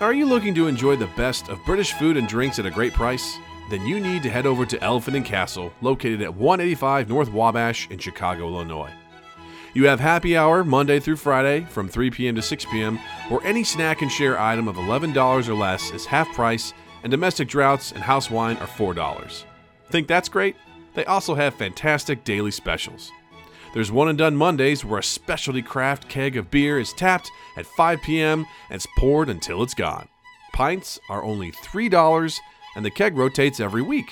Are you looking to enjoy the best of British food and drinks at a great price? Then you need to head over to Elephant and Castle, located at 185 North Wabash in Chicago, Illinois. You have happy hour Monday through Friday from 3 p.m. to 6 p.m., where any snack and share item of $11 or less is half price, and domestic draughts and house wine are $4. Think that's great? They also have fantastic daily specials. There's one and done Mondays where a specialty craft keg of beer is tapped at 5 p.m. and it's poured until it's gone. Pints are only $3 and the keg rotates every week.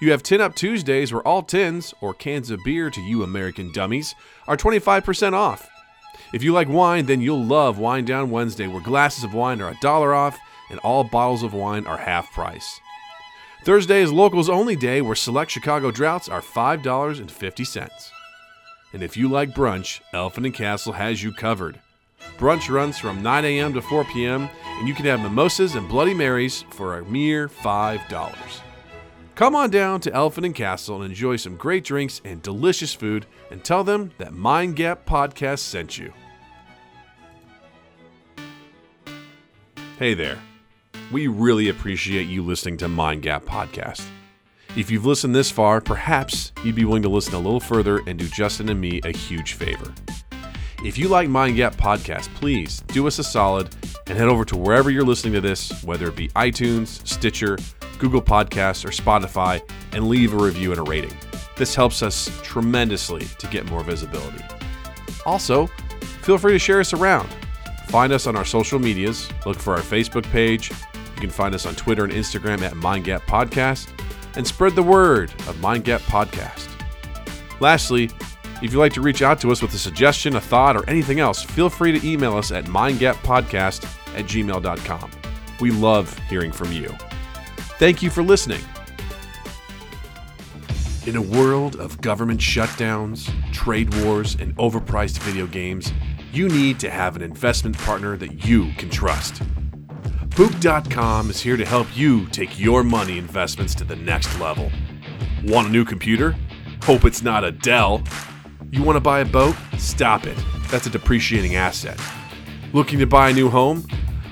You have Tin Up Tuesdays where all tins, or cans of beer to you American dummies, are 25% off. If you like wine, then you'll love Wine Down Wednesday where glasses of wine are a dollar off and all bottles of wine are half price. Thursday is locals only day where select Chicago draughts are $5.50. And if you like brunch, Elephant and Castle has you covered. Brunch runs from 9 a.m. to 4 p.m., and you can have mimosas and Bloody Marys for a mere $5. Come on down to Elephant and Castle and enjoy some great drinks and delicious food, and tell them that Mind Gap Podcast sent you. Hey there. We really appreciate you listening to Mind Gap Podcast. If you've listened this far, perhaps you'd be willing to listen a little further and do Justin and me a huge favor. If you like Mind Gap Podcast, please do us a solid and head over to wherever you're listening to this, whether it be iTunes, Stitcher, Google Podcasts, or Spotify, and leave a review and a rating. This helps us tremendously to get more visibility. Also, feel free to share us around. Find us on our social medias. Look for our Facebook page. You can find us on Twitter and Instagram at MindGap Podcast, and spread the word of MindGap Podcast. Lastly, if you'd like to reach out to us with a suggestion, a thought, or anything else, feel free to email us at mindgappodcast at gmail.com. We love hearing from you. Thank you for listening. In a world of government shutdowns, trade wars, and overpriced video games, you need to have an investment partner that you can trust. Poop.com is here to help you take your money investments to the next level. Want a new computer? Hope it's not a Dell. You want to buy a boat? Stop it. That's a depreciating asset. Looking to buy a new home?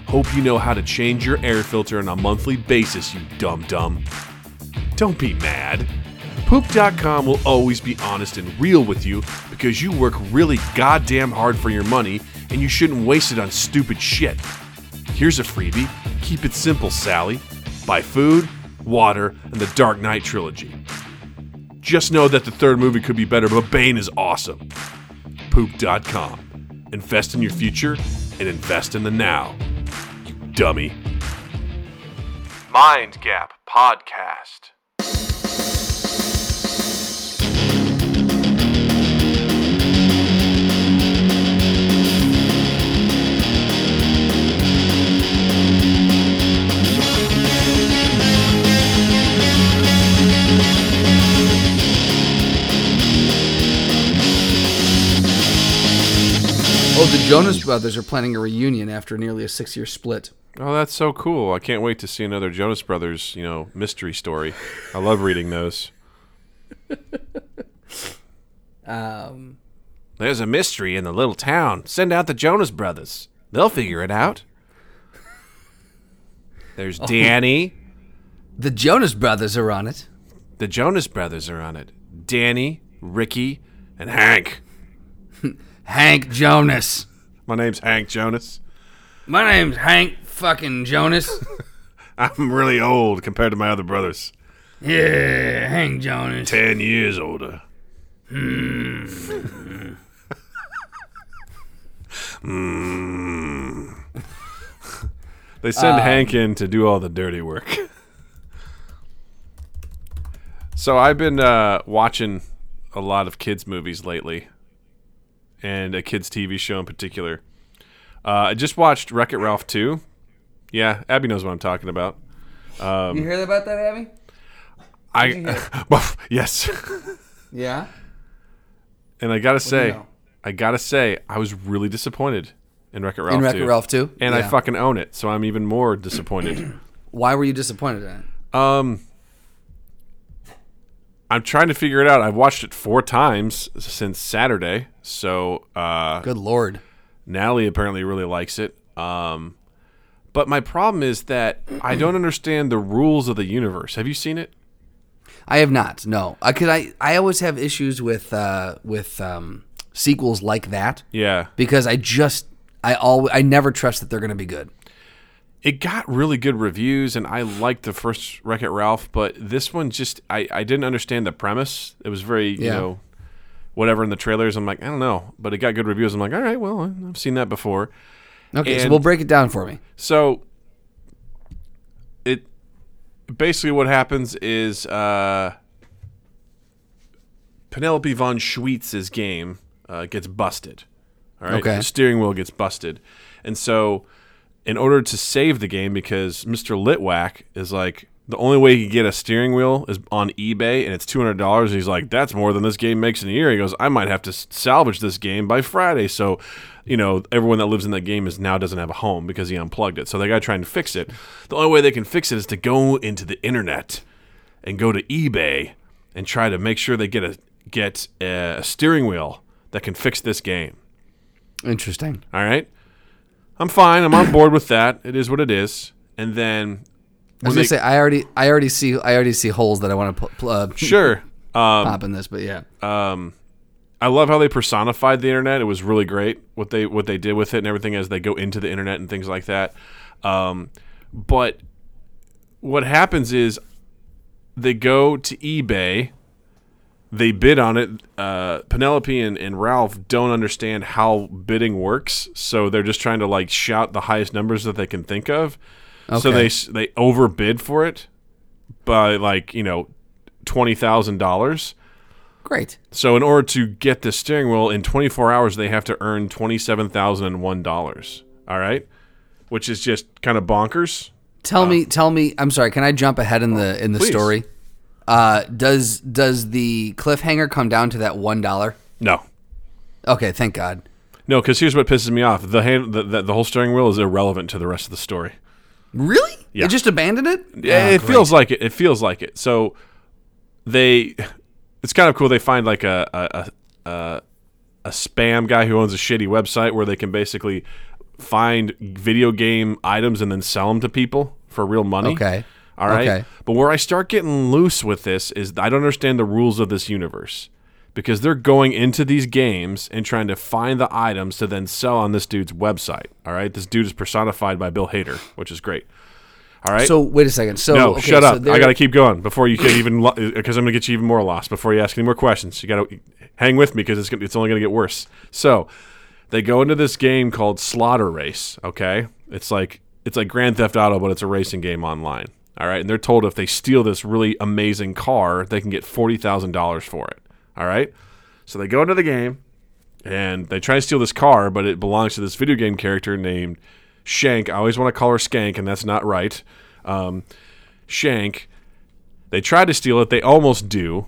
Hope you know how to change your air filter on a monthly basis, you dumb dumb. Don't be mad. Poop.com will always be honest and real with you because you work really goddamn hard for your money and you shouldn't waste it on stupid shit. Here's a freebie. Keep it simple, Sally. Buy food, water, and the Dark Knight trilogy. Just know that the third movie could be better, but Bane is awesome. Poop.com. Invest in your future and invest in the now. You dummy. Mind Gap Podcast. Oh, the Jonas Brothers are planning a reunion after nearly a six-year split. Oh, that's so cool. I can't wait to see another Jonas Brothers, you know, mystery story. I love reading those. Um, There's a mystery in the little town. Send out the Jonas Brothers. They'll figure it out. There's Danny. the Jonas Brothers are on it. The Jonas Brothers are on it. Danny, Ricky, and Hank. Hank Jonas. My name's Hank Jonas. My name's Hank fucking Jonas. I'm really old compared to my other brothers. yeah, Hank Jonas. Ten years older. Hmm. they send Hank in to do all the dirty work. so I've been uh, watching a lot of kids' movies lately, and a kids' TV show in particular. Uh, I just watched Wreck It Ralph 2. Yeah, Abby knows what I'm talking about. you hear about that, Abby? I well, yes, Yeah. and I gotta do you say, know? I gotta say, I was really disappointed in Wreck It Ralph. In Wreck-It 2. Ralph 2? and I fucking own it, so I'm even more disappointed. Why were you disappointed in it? um, I'm trying to figure it out. I've watched it four times since Saturday, so uh, Good lord. Natalie apparently really likes it. Um, But my problem is that I don't understand the rules of the universe. Have you seen it? I have not. No, I. I I always have issues with uh, with um, sequels like that Yeah. because I just I all I never trust that they're going to be good. It got really good reviews, and I liked the first Wreck It Ralph, but this one just I, I didn't understand the premise. It was very you know whatever in the trailers. I'm like I don't know, but it got good reviews. I'm like all right, well I've seen that before. Okay, so we'll break it down for me. So it basically what happens is uh, Vanellope von Schweetz's game uh, gets busted. All right, Okay. the steering wheel gets busted, and so in order to save the game, because Mr. Litwack is like the only way he can get a steering wheel is on eBay, and it's two hundred dollars. He's like, that's more than this game makes in a year. He goes, I might have to salvage this game by Friday. So, you know, everyone that lives in that game is now doesn't have a home because he unplugged it. So they got trying to fix it. The only way they can fix it is to go into the internet and go to eBay and try to make sure they get a get a steering wheel that can fix this game. Interesting. All right. I'm fine. I'm on board with that. It is what it is. And then I was gonna say I already I already see I already see holes that I want to pl- uh, sure. Um, pop in this, but yeah. I love how they personified the internet. It was really great what they what they did with it and everything as they go into the internet and things like that. Um, but what happens is they go to eBay, they bid on it. Uh, Vanellope and, and Ralph don't understand how bidding works, so they're just trying to like shout the highest numbers that they can think of. So they they overbid for it by like you know twenty thousand dollars. Great. So in order to get this steering wheel in 24 hours, they have to earn $27,001. All right? Which is just kind of bonkers. Tell me, tell me. I'm sorry. Can I jump ahead in the in the Please. story? Uh, does does the cliffhanger come down to that one dollar? No. Okay, thank God. No, because here's what pisses me off. The, hand, the, the the whole steering wheel is irrelevant to the rest of the story. Really? Yeah. They just abandoned it? Yeah, Oh, it great. feels like it. It feels like it. So they, it's kind of cool. They find like a a, a, a a spam guy who owns a shitty website where they can basically find video game items and then sell them to people for real money. Okay. All right. Okay. But where I start getting loose with this is I don't understand the rules of this universe because they're going into these games and trying to find the items to then sell on this dude's website. All right. This dude is personified by Bill Hader, which is great. All right. So wait a second. So no, okay, shut so up. I got to keep going before you can even, because uh, I'm going to get you even more lost before you ask any more questions. You got to hang with me because it's, gonna, it's only going to get worse. So they go into this game called Slaughter Race. Okay. It's like, it's like Grand Theft Auto, but it's a racing game online. All right. And they're told if they steal this really amazing car, they can get $40,000 for it. All right. So they go into the game and they try to steal this car, but it belongs to this video game character named Shank. I always want to call her Skank, and that's not right. Um, Shank. They try to steal it. They almost do,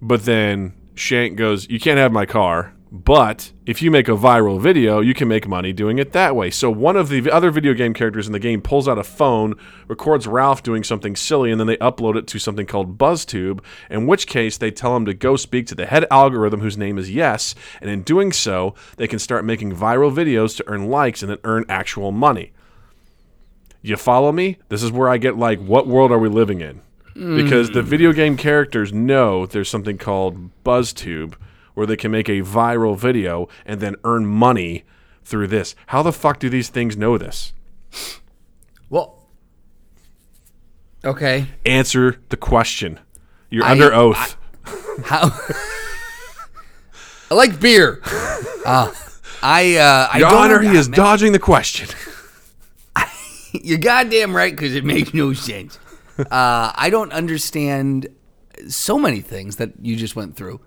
but then Shank goes, "You can't have my car." But if you make a viral video, you can make money doing it that way. So one of the other video game characters in the game pulls out a phone, records Ralph doing something silly, and then they upload it to something called BuzzTube. In which case, they tell him to go speak to the head algorithm, whose name is Yes, and in doing so, they can start making viral videos to earn likes and then earn actual money. You follow me? This is where I get like, what world are we living in? Because the hmm. video game characters know there's something called BuzzTube where they can make a viral video and then earn money through this. How the fuck do these things know this? Well. Okay. Answer the question. You're I- under oath. How? I like beer. Uh, I uh, I Your don't Honor, he is dodging the question. You're goddamn right because it makes no sense. Uh, I don't understand so many things that you just went through.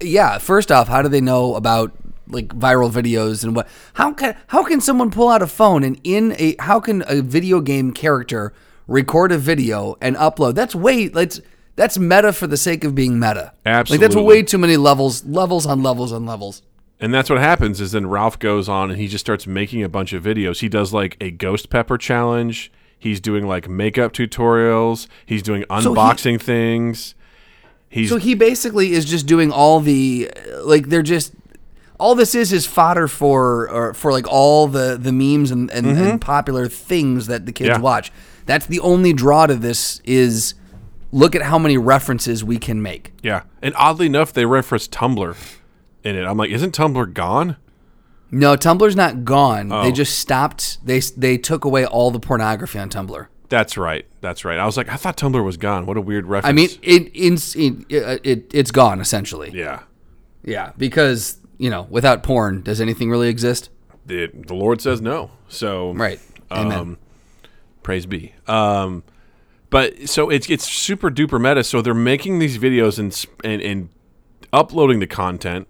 Yeah, first off, how do they know about like viral videos and what? How can how can someone pull out a phone and in a how can a video game character record a video and upload? That's way that's that's meta for the sake of being meta. Absolutely, like that's way too many levels, levels on levels on levels. And that's what happens is then Ralph goes on and he just starts making a bunch of videos. He does like a ghost pepper challenge. He's doing like makeup tutorials. He's doing he- unboxing things. He's So he basically is just doing all the like they're just all this is is fodder for or for like all the the memes and and, and popular things that the kids Mm-hmm. Yeah. watch. That's the only draw to this is look at how many references we can make. Yeah, and oddly enough, they reference Tumblr in it. I'm like, isn't Tumblr gone? No, Tumblr's not gone. Oh. They just stopped. They they took away all the pornography on Tumblr. That's right. That's right. I was like, I thought Tumblr was gone. What a weird reference. I mean, it, it, it, it it's gone essentially. yeah, Yeah, because you know, without porn, does anything really exist? the the Lord says no. So Right. Amen. Um, praise be. Um, but so it's it's super duper meta. So they're making these videos and and, and uploading the content,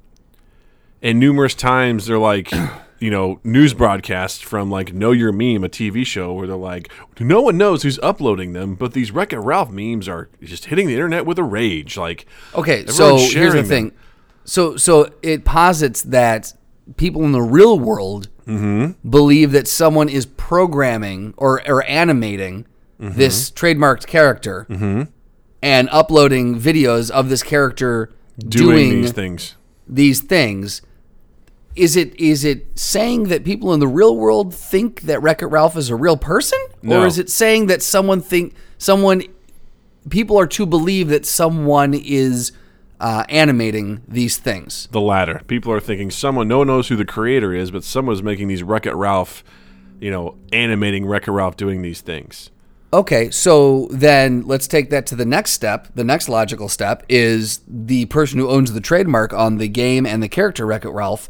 and numerous times they're like, you know, news broadcasts from like Know Your Meme, a TV show, where they're like, no one knows who's uploading them, but these Wreck It Ralph memes are just hitting the internet with a rage. Like, Okay, so here's the sharing thing. them. So so it posits that people in the real world Mm-hmm. believe that someone is programming or or animating Mm-hmm. this trademarked character and uploading videos of this character doing, doing, these things. these things. Is it is it saying that people in the real world think that Wreck It Ralph is a real person, No. or is it saying that someone think someone people are to believe that someone is uh, animating these things? The latter. People are thinking someone, no one knows who the creator is, but someone's making these Wreck It Ralph, you know, animating Wreck It Ralph doing these things. Okay, so then let's take that to the next step. The next logical step is the person who owns the trademark on the game and the character Wreck It Ralph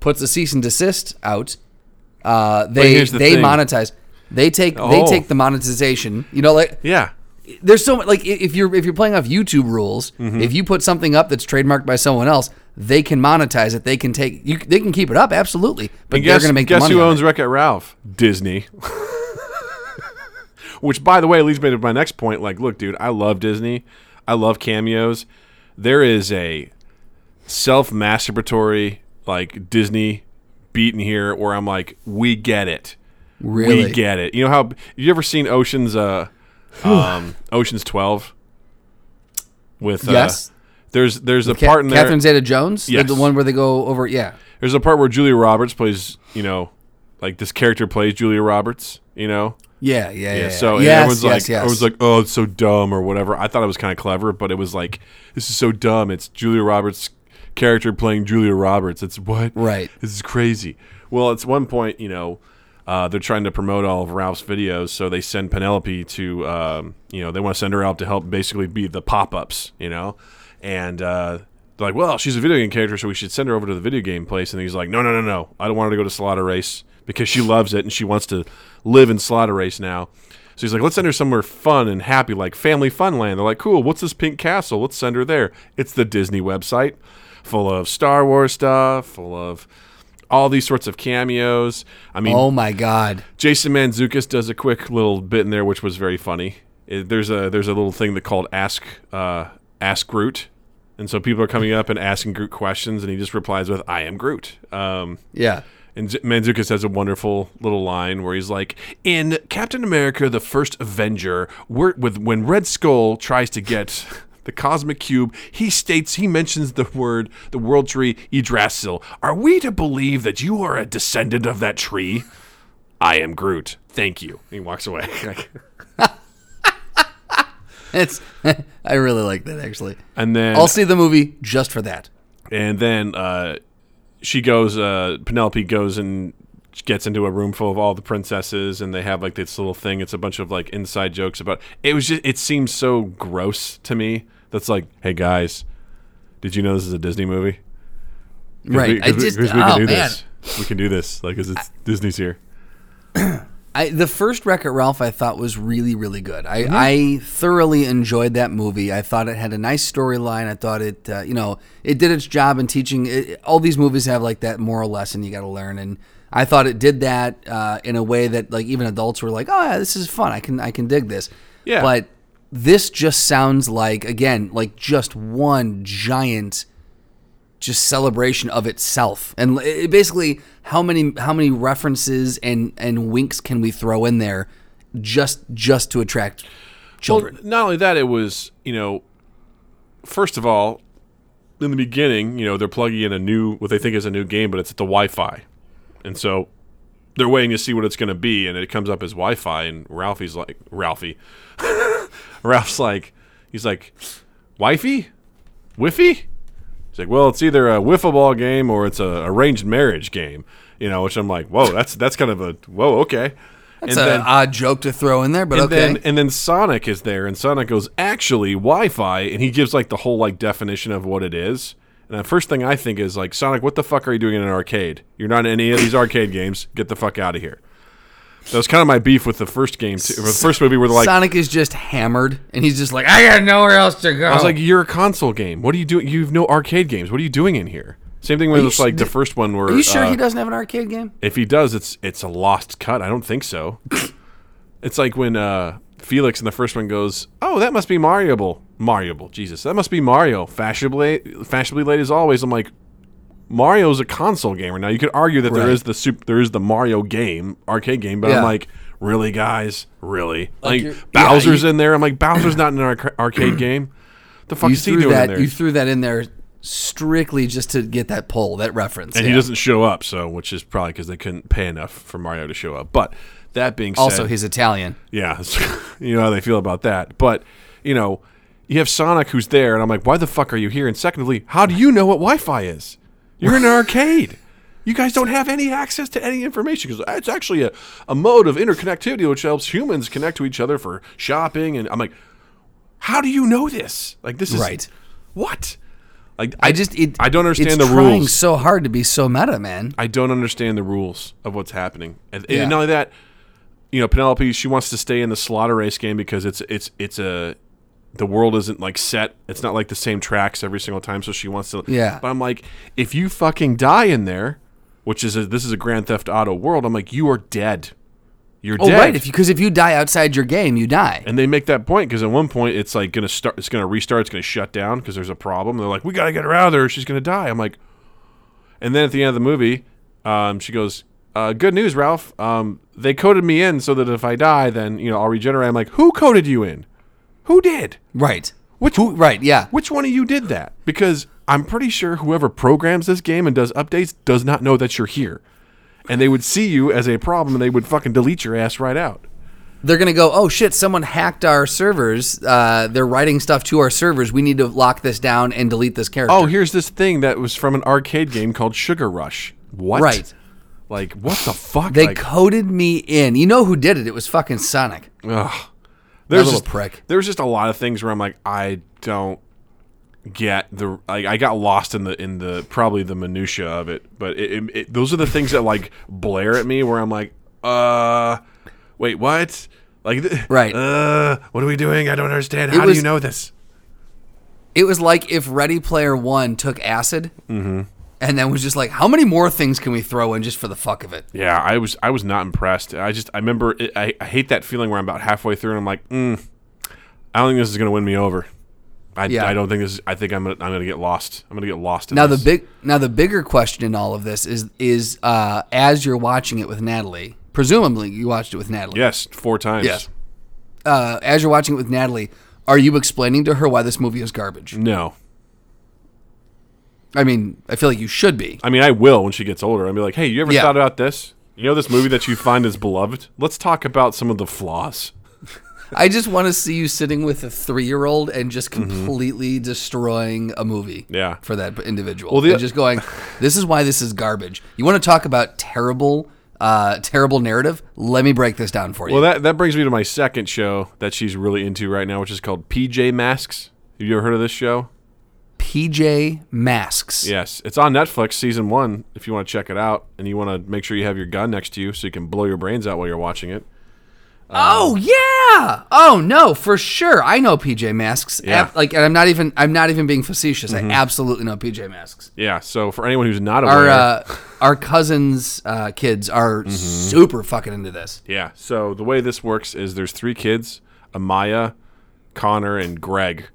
puts a cease and desist out. Uh, they the they thing. monetize. They take they Oh. take the monetization. You know, like Yeah. there's so much like if you're if you're playing off YouTube rules, Mm-hmm. if you put something up that's trademarked by someone else, they can monetize it. They can take you. They can keep it up absolutely, but And they're guess, going to make guess money. who owns. Wreck It Ralph? Disney. Which, by the way, leads me to my next point. Like, look, dude, I love Disney. I love cameos. There is a self-masturbatory like Disney beat in here where I'm like, we get it. Really? We get it. You know how you ever seen Ocean's uh um Ocean's 12 with uh, Yes. there's there's a Ca- part in there Catherine Zeta-Jones, Yes. the one where they go over. Yeah, there's a part where Julia Roberts plays, you know, like this character plays Julia Roberts, you know. yeah, yeah, yeah. Yeah, so yes, everyone's yes, like, yes. everyone's like, oh, it's so dumb or whatever. I thought it was kind of clever, but it was like, this is so dumb. It's Julia Roberts' character playing Julia Roberts. It's what? Right. This is crazy. Well, at one point, you know, uh, they're trying to promote all of Ralph's videos, so they send Vanellope to, um, you know, they want to send her out to help basically be the pop-ups, you know, and uh, they're like, well, she's a video game character, so we should send her over to the video game place. And he's like, no, no, no, no, I don't want her to go to Slaughter Race because she loves it and she wants to live in Slaughter Race now. So he's like, let's send her somewhere fun and happy, like Family Funland. They're like, cool, what's this pink castle? Let's send her there. It's the Disney website, full of Star Wars stuff, full of all these sorts of cameos. I mean, oh my god, Jason Mantzoukas does a quick little bit in there, which was very funny. It- there's a there's a little thing that called Ask uh, Ask Groot, and so people are coming up and asking Groot questions, and he just replies with "I am Groot." Um, yeah. and Mantzoukas has a wonderful little line where he's like, "In Captain America: The First Avenger, we're, with when Red Skull tries to get the cosmic cube, he states he mentions the word the world tree Yggdrasil. Are we to believe that you are a descendant of that tree? I am Groot. Thank you." And he walks away. It's I really like that actually. and then I'll see the movie just for that. and then uh, she goes uh, vanellope goes and gets into a room full of all the princesses and they have like this little thing it's a bunch of like inside jokes about it was just it seems so gross to me that's like hey guys did you know this is a disney movie? Right. we, I we- just we oh can do man. this we can do this like 'cause it's disney's here I, the first Wreck It Ralph I thought was really, really good. I, Mm-hmm. I thoroughly enjoyed that movie. I thought it had a nice storyline. I thought it, uh, you know, it did its job in teaching. It, all these movies have like that moral lesson you got to learn, and I thought it did that uh, in a way that like even adults were like, oh yeah, this is fun. I can I can dig this. Yeah. But this just sounds like again like just one giant just celebration of itself. And it, basically how many how many references and and winks can we throw in there just just to attract children? Well, not only that, it was you know, first of all, in the beginning, you know, they're plugging in a new what they think is a new game, but it's at the Wi-Fi, and so they're waiting to see what it's going to be, and it comes up as Wi-Fi, and Ralphie's like Ralphie, Ralph's like, he's like, wifey, wiffy. He's like, well, it's either a wiffle ball game or it's a arranged marriage game, you know. Which I'm like, whoa, that's that's kind of a whoa, okay. That's an odd joke to throw in there, but and okay. then and then Sonic is there, and Sonic goes actually Wi-Fi, and he gives like the whole like definition of what it is. And the first thing I think is like Sonic, what the fuck are you doing in an arcade? You're not in any of these arcade games. Get the fuck out of here. That was kind of my beef with the first game, too, the first movie, where they're like, Sonic is just hammered, and he's just like, I got nowhere else to go. I was like, you're a console game. What are you doing? You've no arcade games. What are you doing in here? Same thing with you like the first one where Are you sure uh, he doesn't have an arcade game? if he does, it's it's a lost cut. I don't think so. it's like when uh, Felix in the first one goes, "Oh, that must be Marioable, Marioable, Jesus, that must be Mario." Fashionably, fashionably late as always. I'm like, Mario's a console gamer. Now you could argue that there Right. is the super, there is the Mario game, arcade game, but Yeah. I'm like, really, guys, really? Like, you're- yeah, Bowser's you- in there. I'm like, Bowser's not in an arca- arcade game. The fuck You is he doing that. in there? You threw that in there strictly just to get that pull, that reference. and yeah. he doesn't show up, so which is probably because they couldn't pay enough for Mario to show up. But that being said, Also, he's Italian. Yeah, you know how they feel about that. But you know, you have Sonic who's there, and I'm like, why the fuck are you here? And secondly, how do you know what Wi-Fi is? You're in an arcade. You guys don't have any access to any information because it's actually a, a mode of interconnectivity which helps humans connect to each other for shopping. And I'm like, how do you know this? Like this is Right. What? Like I just it. I don't understand it's the trying rules. so hard to be so meta, man. I don't understand the rules of what's happening. And, Yeah. and not only that, you know, Vanellope she wants to stay in the slaughter race game because it's it's it's a the world isn't like set. It's not like the same tracks every single time. So she wants to. Yeah. But I'm like, if you fucking die in there, which is a, this is a Grand Theft Auto world, I'm like, you are dead. You're Oh, dead. right. If because if you die outside your game, you die. and they make that point because at one point it's like gonna start, it's gonna restart, it's gonna shut down because there's a problem. They're like, we gotta get her out of there. She's gonna die. I'm like, and then at the end of the movie, um, she goes, uh, "Good news, Ralph. Um, they coded me in so that if I die, then you know I'll regenerate." I'm like, "Who coded you in? Who did? Right. Which Who? Right. Yeah. Which one of you did that? Because I'm pretty sure whoever programs this game and does updates does not know that you're here, and they would see you as a problem and they would fucking delete your ass right out." They're gonna go. Oh shit! Someone hacked our servers. Uh, they're writing stuff to our servers. We need to lock this down and delete this character. Oh, here's this thing that was from an arcade game called Sugar Rush. What? Right. Like what the fuck? They like, coded me in. You know who did it? It was fucking Sonic. ugh. There's little just, prick. There's just a lot of things where I'm like, I don't get the. Like, I got lost in the in the probably the minutia of it, but it, it, it, those are the things that like blare at me where I'm like, uh, wait, what? Like, Right. Uh, what are we doing? I don't understand. How do you know this? It was like if Ready Player One took acid, Mm-hmm. And then was just like, how many more things can we throw in just for the fuck of it? Yeah, I was I was not impressed. I just I remember it, I, I hate that feeling where I'm about halfway through and I'm like, mm, I don't think this is gonna win me over. I, Yeah. I don't think this. Is, I think I'm gonna, I'm gonna get lost. I'm gonna get lost. In Now the this. big now the bigger question in all of this is is uh, as you're watching it with Natalie, presumably you watched it with Natalie. yes, four times. Yes. Uh, as you're watching it with Natalie, are you explaining to her why this movie is garbage? No, I mean, I feel like you should be. I mean I will when she gets older. I'll be like, hey, you ever Yeah. thought about this? You know this movie that you find is beloved? Let's talk about some of the flaws. I just want to see you sitting with a three year old and just completely destroying a movie. Mm-hmm. Yeah. For that individual. Well, the- and just going, this is why this is garbage. You want to talk about terrible, uh, terrible narrative? Let me break this down for you. Well, that that brings me to my second show that she's really into right now, which is called PJ Masks. Have you ever heard of this show? PJ Masks. Yes, it's on Netflix, season one. If you want to check it out, and you want to make sure you have your gun next to you so you can blow your brains out while you're watching it. Oh yeah. Oh no, for sure. I know PJ Masks. Yeah. Mm-hmm. Like, and I'm not even. I'm not even being facetious. I absolutely know PJ Masks. Yeah. So for anyone who's not aware, Our uh, our cousins' uh, kids are Mm-hmm. super fucking into this. yeah. So the way this works is there's three kids: Amaya, Connor, and Greg.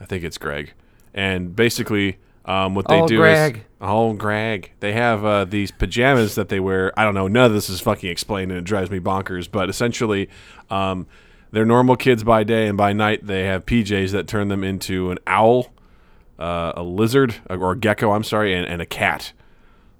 I think it's Greg. And basically, um, what they Oh, do Greg. is oh, Greg. They have uh, these pajamas that they wear. I don't know. None of this is fucking explained, and it drives me bonkers. But essentially, um, they're normal kids by day, and by night they have PJs that turn them into an owl, uh, a lizard or a gecko, I'm sorry, and, and a cat.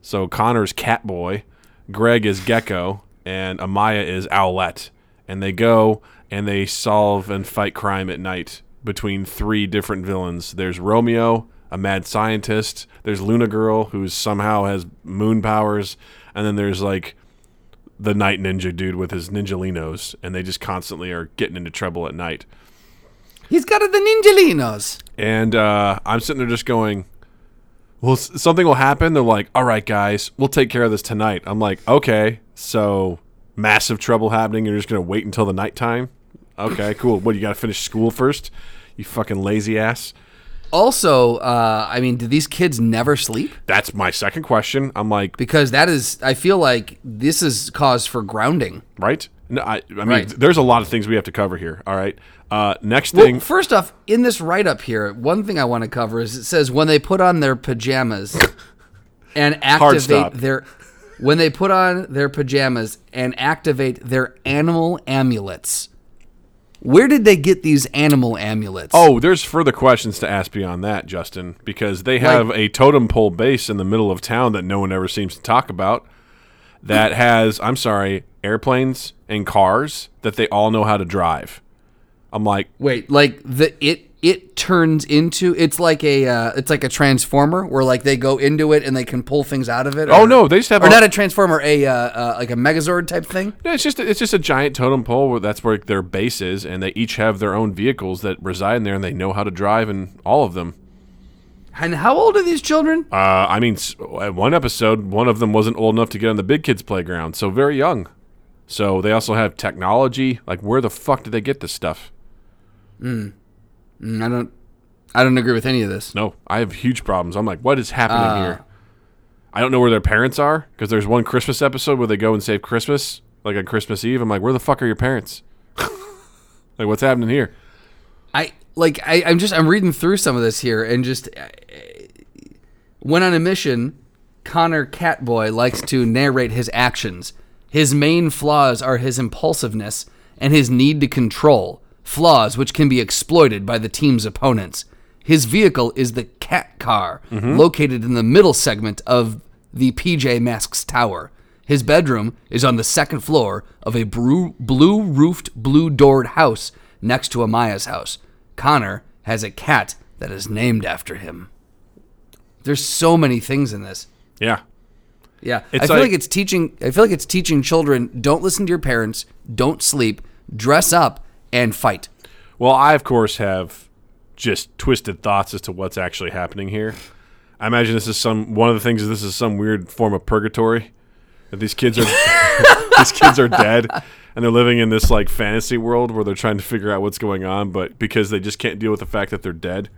So Connor's cat boy, Greg is gecko, and Amaya is owlette. And they go and they solve and fight crime at night between three different villains. There's Romeo, a mad scientist. There's Luna Girl, who somehow has moon powers, and then there's like the night ninja dude with his ninjalinos, and they just constantly are getting into trouble at night. He's got the ninjalinos. And uh, I'm sitting there just going, well, something will happen. They're like, all right, guys, we'll take care of this tonight. I'm like, okay, so massive trouble happening. You're just going to wait until the nighttime? Okay, cool. What, you got to finish school first? You fucking lazy ass. Also, uh, I mean, do these kids never sleep? That's my second question. I'm like, Because that is, I feel like this is cause for grounding. right? No, I, I mean, Right. there's a lot of things we have to cover here. All right. Uh, next Well, thing. first off, in this write up here, one thing I want to cover is it says when they put on their pajamas and activate stop. their when they put on their pajamas and activate their animal amulets. Where did they get these animal amulets? Oh, there's further questions to ask beyond that, Justin, because they have a totem pole base in the middle of town that no one ever seems to talk about. That has, I'm sorry, airplanes and cars that they all know how to drive. I'm like, Wait, like the it it turns into it's like a uh, it's like a transformer where like they go into it and they can pull things out of it. oh no, they just have or a- not a transformer, a uh, uh, like a Megazord type thing. No, it's just it's just a giant totem pole where that's where their base is, and they each have their own vehicles that reside in there, and they know how to drive and all of them. And how old are these children? Uh, I mean, at one episode, one of them wasn't old enough to get on the big kids' playground, so very young. So they also have technology. Like, where the fuck did they get this stuff? Mm, I don't I don't agree with any of this. No, I have huge problems. I'm like, what is happening Uh. here? I don't know where their parents are because there's one Christmas episode where they go and save Christmas, like on Christmas Eve. I'm like, where the fuck are your parents? like, what's happening here? I like I, I'm just I'm reading through some of this here and just uh, when on a mission, Connor Catboy likes to narrate his actions. His main flaws are his impulsiveness and his need to control, flaws which can be exploited by the team's opponents. His vehicle is the Cat Car, mm-hmm. located in the middle segment of the PJ Masks Tower. His bedroom is on the second floor of a blue roofed, blue doored house next to Amaya's house. Connor has a cat that is named after him. There's so many things in this. Yeah, Yeah, It's I feel like- like, it's teaching. I feel like it's teaching children: don't listen to your parents, don't sleep, dress up, and fight. Well, I of course have just twisted thoughts as to what's actually happening here. I imagine this is some one of the things is this is some weird form of purgatory. That these kids are these kids are dead and they're living in this like fantasy world where they're trying to figure out what's going on, but because they just can't deal with the fact that they're dead.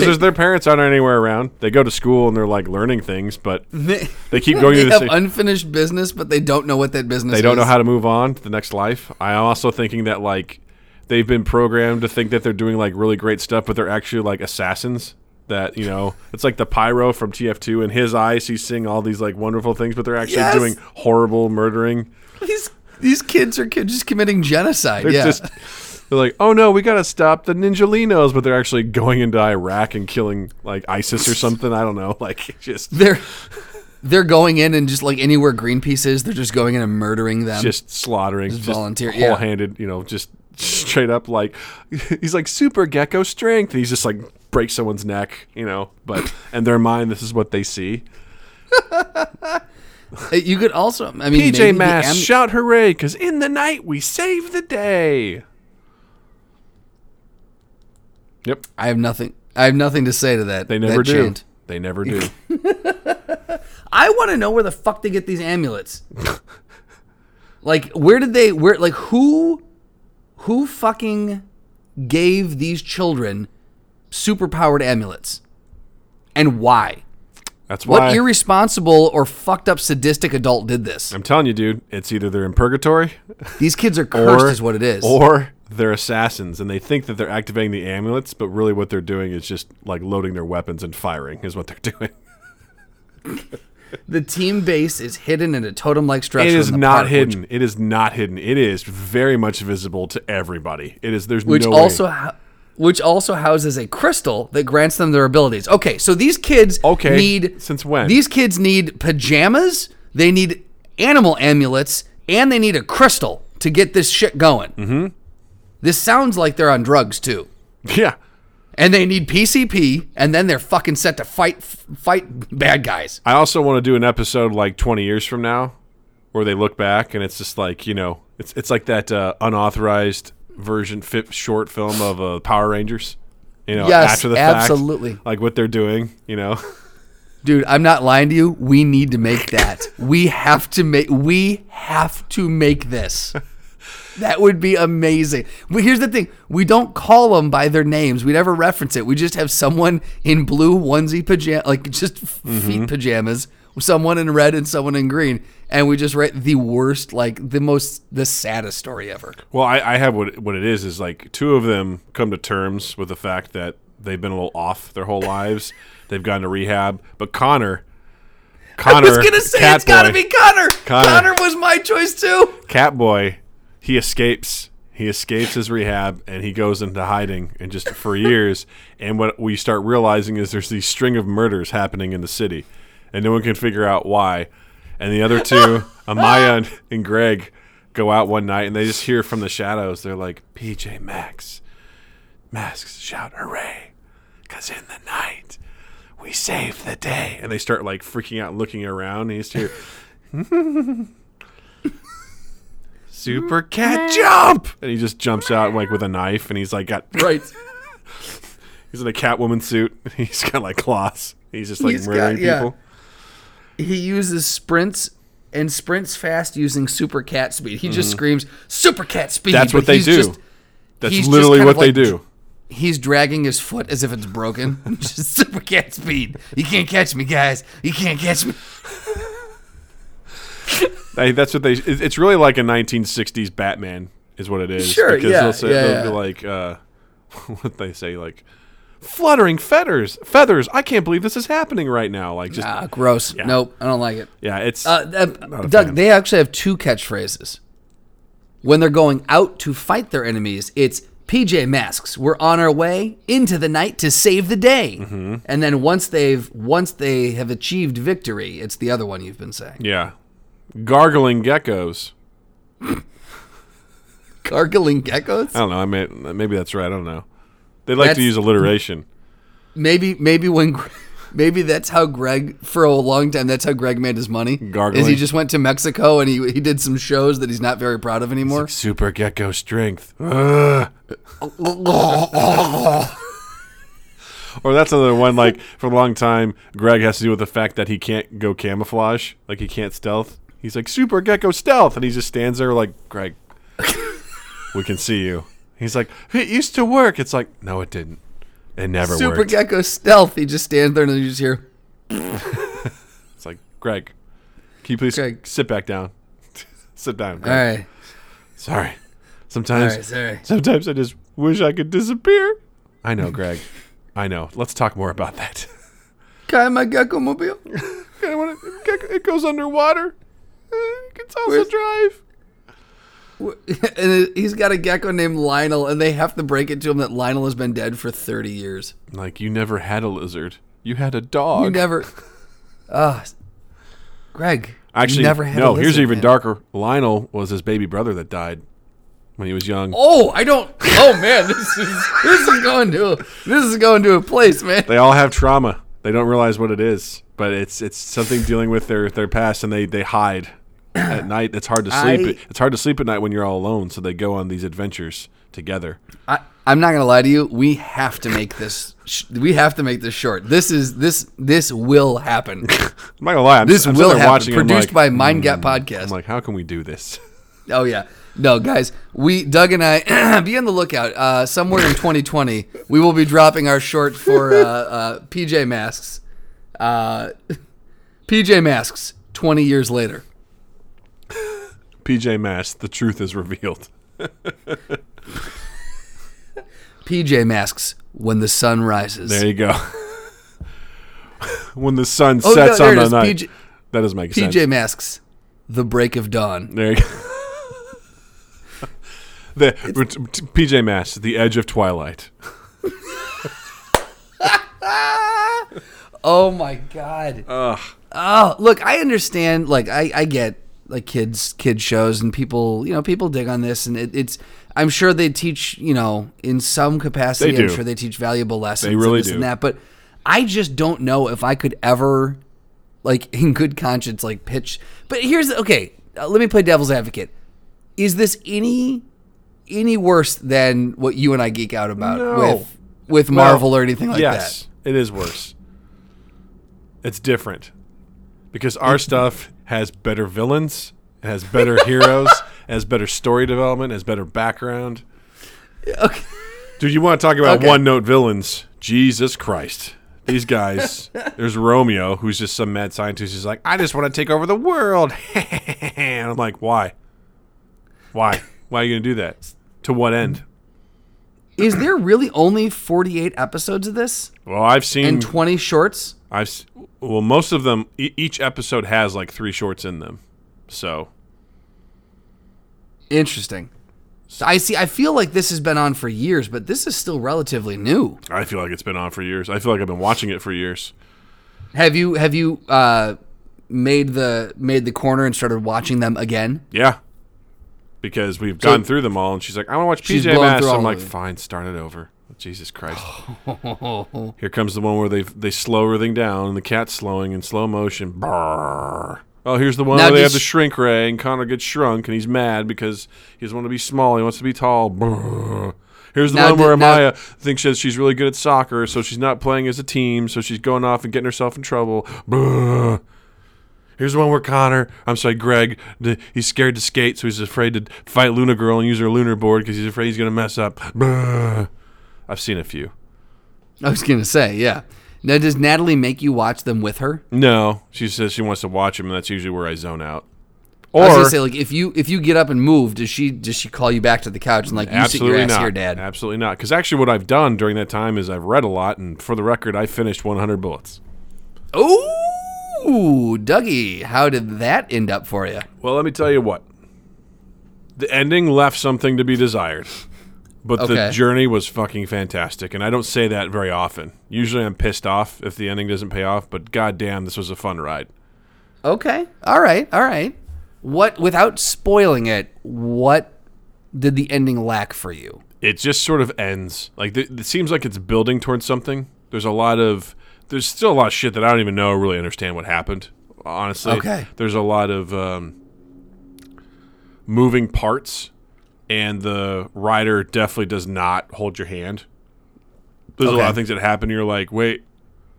Because their parents aren't anywhere around. They go to school and they're like learning things, but They, they keep going they to the have same. unfinished business, but they don't know what that business. they don't know how to move on to the next life. I'm also thinking that like they've been programmed to think that they're doing like really great stuff, but they're actually like assassins. That you know, it's like the pyro from TF2. In his eyes, he's seeing all these like wonderful things, but they're actually Yes. doing horrible murdering. These these kids are just committing genocide. They're yeah, just they're like, oh no, we gotta stop the ninjalinos, but they're actually going into Iraq and killing like ISIS or something. I don't know, like just they're they're going in and just like anywhere Greenpeace is, they're just going in and murdering them. just slaughtering, just, volunteer, whole-handed, you know, just straight up like he's like super gecko strength. And he's just like breaks someone's neck, you know. But in their mind, this is what they see. You could also, I mean, PJ Masks am- shout hooray because in the night we save the day. Yep, I have nothing. I have nothing to say to that. they never that do. chant. They never do. I want to know where the fuck they get these amulets. like, where did they? Where? Like, who? Who fucking gave these children superpowered amulets? And why? That's why What irresponsible or fucked up sadistic adult did this? I'm telling you, dude. It's either they're in purgatory These kids are cursed, or is what it is. or they're assassins and they think that they're activating the amulets, but really what they're doing is just like loading their weapons and firing is what they're doing. the team base is hidden in a totem-like structure. It is not park, which- hidden. it is not hidden. It is very much visible to everybody. It is. There's Which, no also, way. ha- which also houses a crystal that grants them their abilities. Okay, so these kids Okay, need since when? These kids need pajamas, they need animal amulets, and they need a crystal to get this shit going. Mm-hmm. This sounds like they're on drugs too. Yeah. And they need PCP, and then they're fucking set to fight fight bad guys. I also want to do an episode like 20 years from now where they look back and it's just like, you know, it's it's like that uh, unauthorized version fit short film of uh, Power Rangers. You know, Yes, after the absolutely. fact, like what they're doing, you know. Dude, I'm not lying to you. We need to make that. we have to make we have to make this. That would be amazing. But here's the thing: we don't call them by their names. We never reference it. We just have someone in blue onesie pajama, like just f- mm-hmm. feet pajamas, someone in red and someone in green, and we just write the worst, like the most, the saddest story ever. Well, I, I have what what it is is like two of them come to terms with the fact that they've been a little off their whole lives. They've gone to rehab, but Connor, Connor, I was gonna say Cat it's gotta be Connor. Connor. Connor was my choice too. Catboy, he escapes. He escapes his rehab and he goes into hiding and just for years. And what we start realizing is there's these string of murders happening in the city, and no one can figure out why. And the other two, Amaya and, and Greg, go out one night and they just hear from the shadows. They're like, "PJ Masks, masks shout hooray, cause in the night we save the day." And they start like freaking out, and looking around. And you just hear. Super cat jump! And he just jumps out like with a knife, and he's like got Right. he's in a Catwoman suit. He's got like claws. He's just like He's got- murdering yeah. people. he uses sprints and sprints fast using super cat speed. He just screams super cat speed. Mm-hmm. That's but what they he's do. just- That's he's just literally kind what of they like do. He's dragging his foot as if it's broken. just super cat speed. You can't catch me, guys. You can't catch me. Hey, that's what they. it- It's really like a 1960s Batman, is what it is. Sure, because yeah, they'll, say, yeah, they'll yeah. be like, uh, what they say, like fluttering feathers, feathers. I can't believe this is happening right now. Like just Ah, gross. Nope, I don't like it. yeah, it's Uh, uh, Doug, fan. they actually have two catchphrases. When they're going out to fight their enemies, it's PJ Masks. We're on our way into the night to save the day. Mm-hmm. And then once they've once they have achieved victory, it's the other one you've been saying. yeah, gargling geckos. Gargling geckos. I don't know. I mean, maybe that's right. I don't know. They like to use alliteration. Maybe maybe when maybe that's how Greg for a long time that's how Greg made his money. Gargling. Is he just went to Mexico and he he did some shows that he's not very proud of anymore. Super gecko strength. Or that's another one. Like for a long time, Greg has to deal with the fact that he can't go camouflage. Like he can't stealth. He's like super gecko stealth, and he just stands there like Greg. we can see you. He's like it used to work. It's like no, it didn't. It never works. Super worked. Gecko stealth. He just stands there and you just hear. it's like Greg, can you please Greg. sit back down? sit down. Greg. right, Sorry. Sometimes right, sorry. Sometimes I just wish I could disappear. I know, Greg. I know. Let's talk more about that. Can I my gecko mobile? It goes underwater. Uh, can also Where's- drive. and he's got a gecko named Lionel, and they have to break it to him that Lionel has been dead for thirty years. Like you never had a lizard. You had a dog. You never. Ah, Greg. Actually, you never had no. a here's lizard, even man. darker. Lionel was his baby brother that died when he was young. Oh, I don't. Oh man, this is this is going to this is going to a place, man. They all have trauma. They don't realize what it is, but it's it's something dealing with their their past, and they they hide at night. It's hard to sleep. I- it's hard to sleep at night when you're all alone. So they go on these adventures together. I, I'm not gonna lie to you. We have to make this. Sh- we have to make this short. This is this this will happen. I'm not gonna lie. I'm, This I'm will happen. watching. Produced like, by Mind Gap Podcast. I'm like, how can we do this? Oh yeah. No, guys, we Doug and I be on the lookout. Uh, somewhere in 2020, we will be dropping our short for uh, uh, PJ Masks. Uh, PJ Masks. 20 years later. PJ Masks, the truth is revealed. PJ Masks, when the sun rises. There you go. when the sun oh, sets no, on the night. PJ, that doesn't make PJ sense. PJ Masks, the break of dawn. There you go. the, PJ Masks, the edge of twilight. oh my god. Ugh. Oh, look, I understand. Like, I, I get like kids kids shows and people, you know, people dig on this, and it, it's. I'm sure they teach, you know, in some capacity. I'm sure they teach valuable lessons. They really and do. and that. But I just don't know if I could ever, like, in good conscience, like pitch. But here's okay. Uh, let me play devil's advocate. Is this any any worse than what you and I geek out about No. with with Marvel or anything like that. yes, it is worse. It's different because our stuff has better villains, has better heroes, has better story development, has better background. Okay. Dude, you want to talk about Okay. one-note villains? Jesus Christ. These guys, there's Romeo, who's just some mad scientist. He's like, I just want to take over the world. and I'm like, why? Why? Why are you going to do that? To what end? Is there really only 48 episodes of this Well, I've seen and 20 shorts? I've well, most of them. E- each episode has like three shorts in them. So Interesting. So I see. I feel like this has been on for years, but this is still relatively new. I feel like it's been on for years. I feel like I've been watching it for years. Have you have you uh, made the made the corner and started watching them again? Yeah, because we've gone through them all, and she's like, "I want to watch PJ Masks." I'm like. "Fine, start it over." Jesus Christ! Here comes the one where they they slow everything down, and the cat's slowing in slow motion. Brrr. Oh, here's the one Now where they have the shrink ray, and Connor gets shrunk, and he's mad because he doesn't want to be small. He wants to be tall. Brrr. Here's the Now one where did- now- Amaya thinks that she's really good at soccer, so she's not playing as a team, so she's going off and getting herself in trouble. Brrr. Here's the one where Connor, I'm sorry, Greg, the, he's scared to skate, so he's afraid to fight Luna Girl and use her lunar board because he's afraid he's going to mess up. Brrr. I've seen a few. I was gonna say, yeah. Now, does Natalie make you watch them with her? No, she says she wants to watch them, and that's usually where I zone out. I was Or gonna say, like, if you if you get up and move, does she does she call you back to the couch and like you sit your ass not. here, Dad? Absolutely not. Because actually, what I've done during that time is I've read a lot, and for the record, I finished 100 bullets. Ooh, Dougie, how did that end up for you? Well, let me tell you what. The ending left something to be desired. But the journey was fucking fantastic, and I don't say that very often. Usually I'm pissed off if the ending doesn't pay off, but goddamn, this was a fun ride. Okay, all right, all right. What without spoiling it, what did the ending lack for you? It just sort of ends. Like th- it seems like it's building towards something. There's a lot of there's still a lot of shit that I don't even know or really understand what happened. Honestly, Okay. There's a lot of um, moving parts, and the writer definitely does not hold your hand. There's a lot of things that happen. You're like, wait,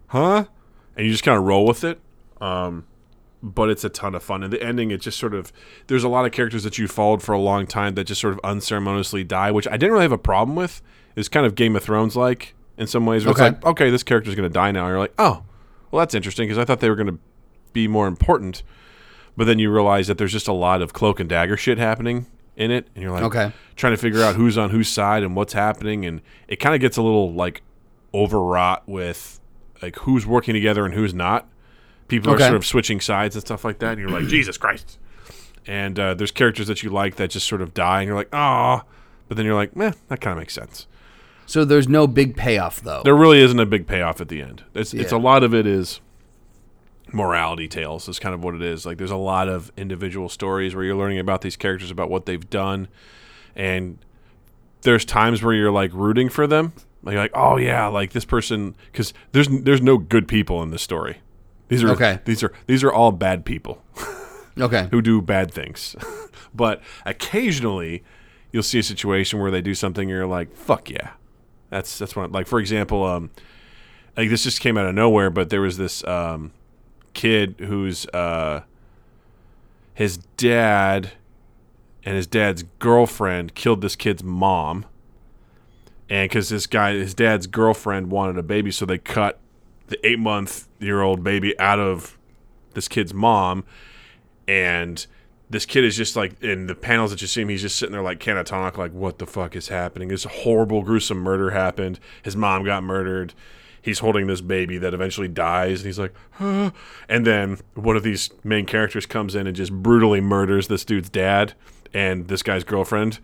huh? And you just kind of roll with it. Um, but it's a ton of fun. And the ending, it just sort of there's a lot of characters that you followed for a long time that just sort of unceremoniously die, which I didn't really have a problem with. It's kind of Game of Thrones like in some ways. Where Okay. It's like, okay, this character's going to die now. And you're like, oh, well, that's interesting because I thought they were going to be more important. But then you realize that there's just a lot of cloak and dagger shit happening in it, and you're like, Okay. trying to figure out who's on whose side and what's happening, and it kind of gets a little like overwrought with like who's working together and who's not. People are sort of switching sides and stuff like that, and you're like, Jesus Christ. And uh, there's characters that you like that just sort of die, and you're like, ah. But then you're like, meh, that kind of makes sense. So there's no big payoff though. There really isn't a big payoff at the end. It's, it's a lot of it is morality tales is kind of what it is. Like there's a lot of individual stories where you're learning about these characters about what they've done, and there's times where you're like rooting for them. Like, like oh yeah, like this person because there's there's no good people in this story. These are Okay. these are these are all bad people okay. who do bad things. but occasionally you'll see a situation where they do something and you're like, fuck yeah. That's that's what like for example, um like this just came out of nowhere, but there was this um kid who's uh his dad and his dad's girlfriend killed this kid's mom. And because this guy, his dad's girlfriend wanted a baby, so they cut the eight month year old baby out of this kid's mom and this kid is just like in the panels that you see him he's just sitting there like catatonic like what the fuck is happening this horrible gruesome murder happened his mom got murdered he's holding this baby that eventually dies and he's like huh. and then one of these main characters comes in and just brutally murders this dude's dad and this guy's girlfriend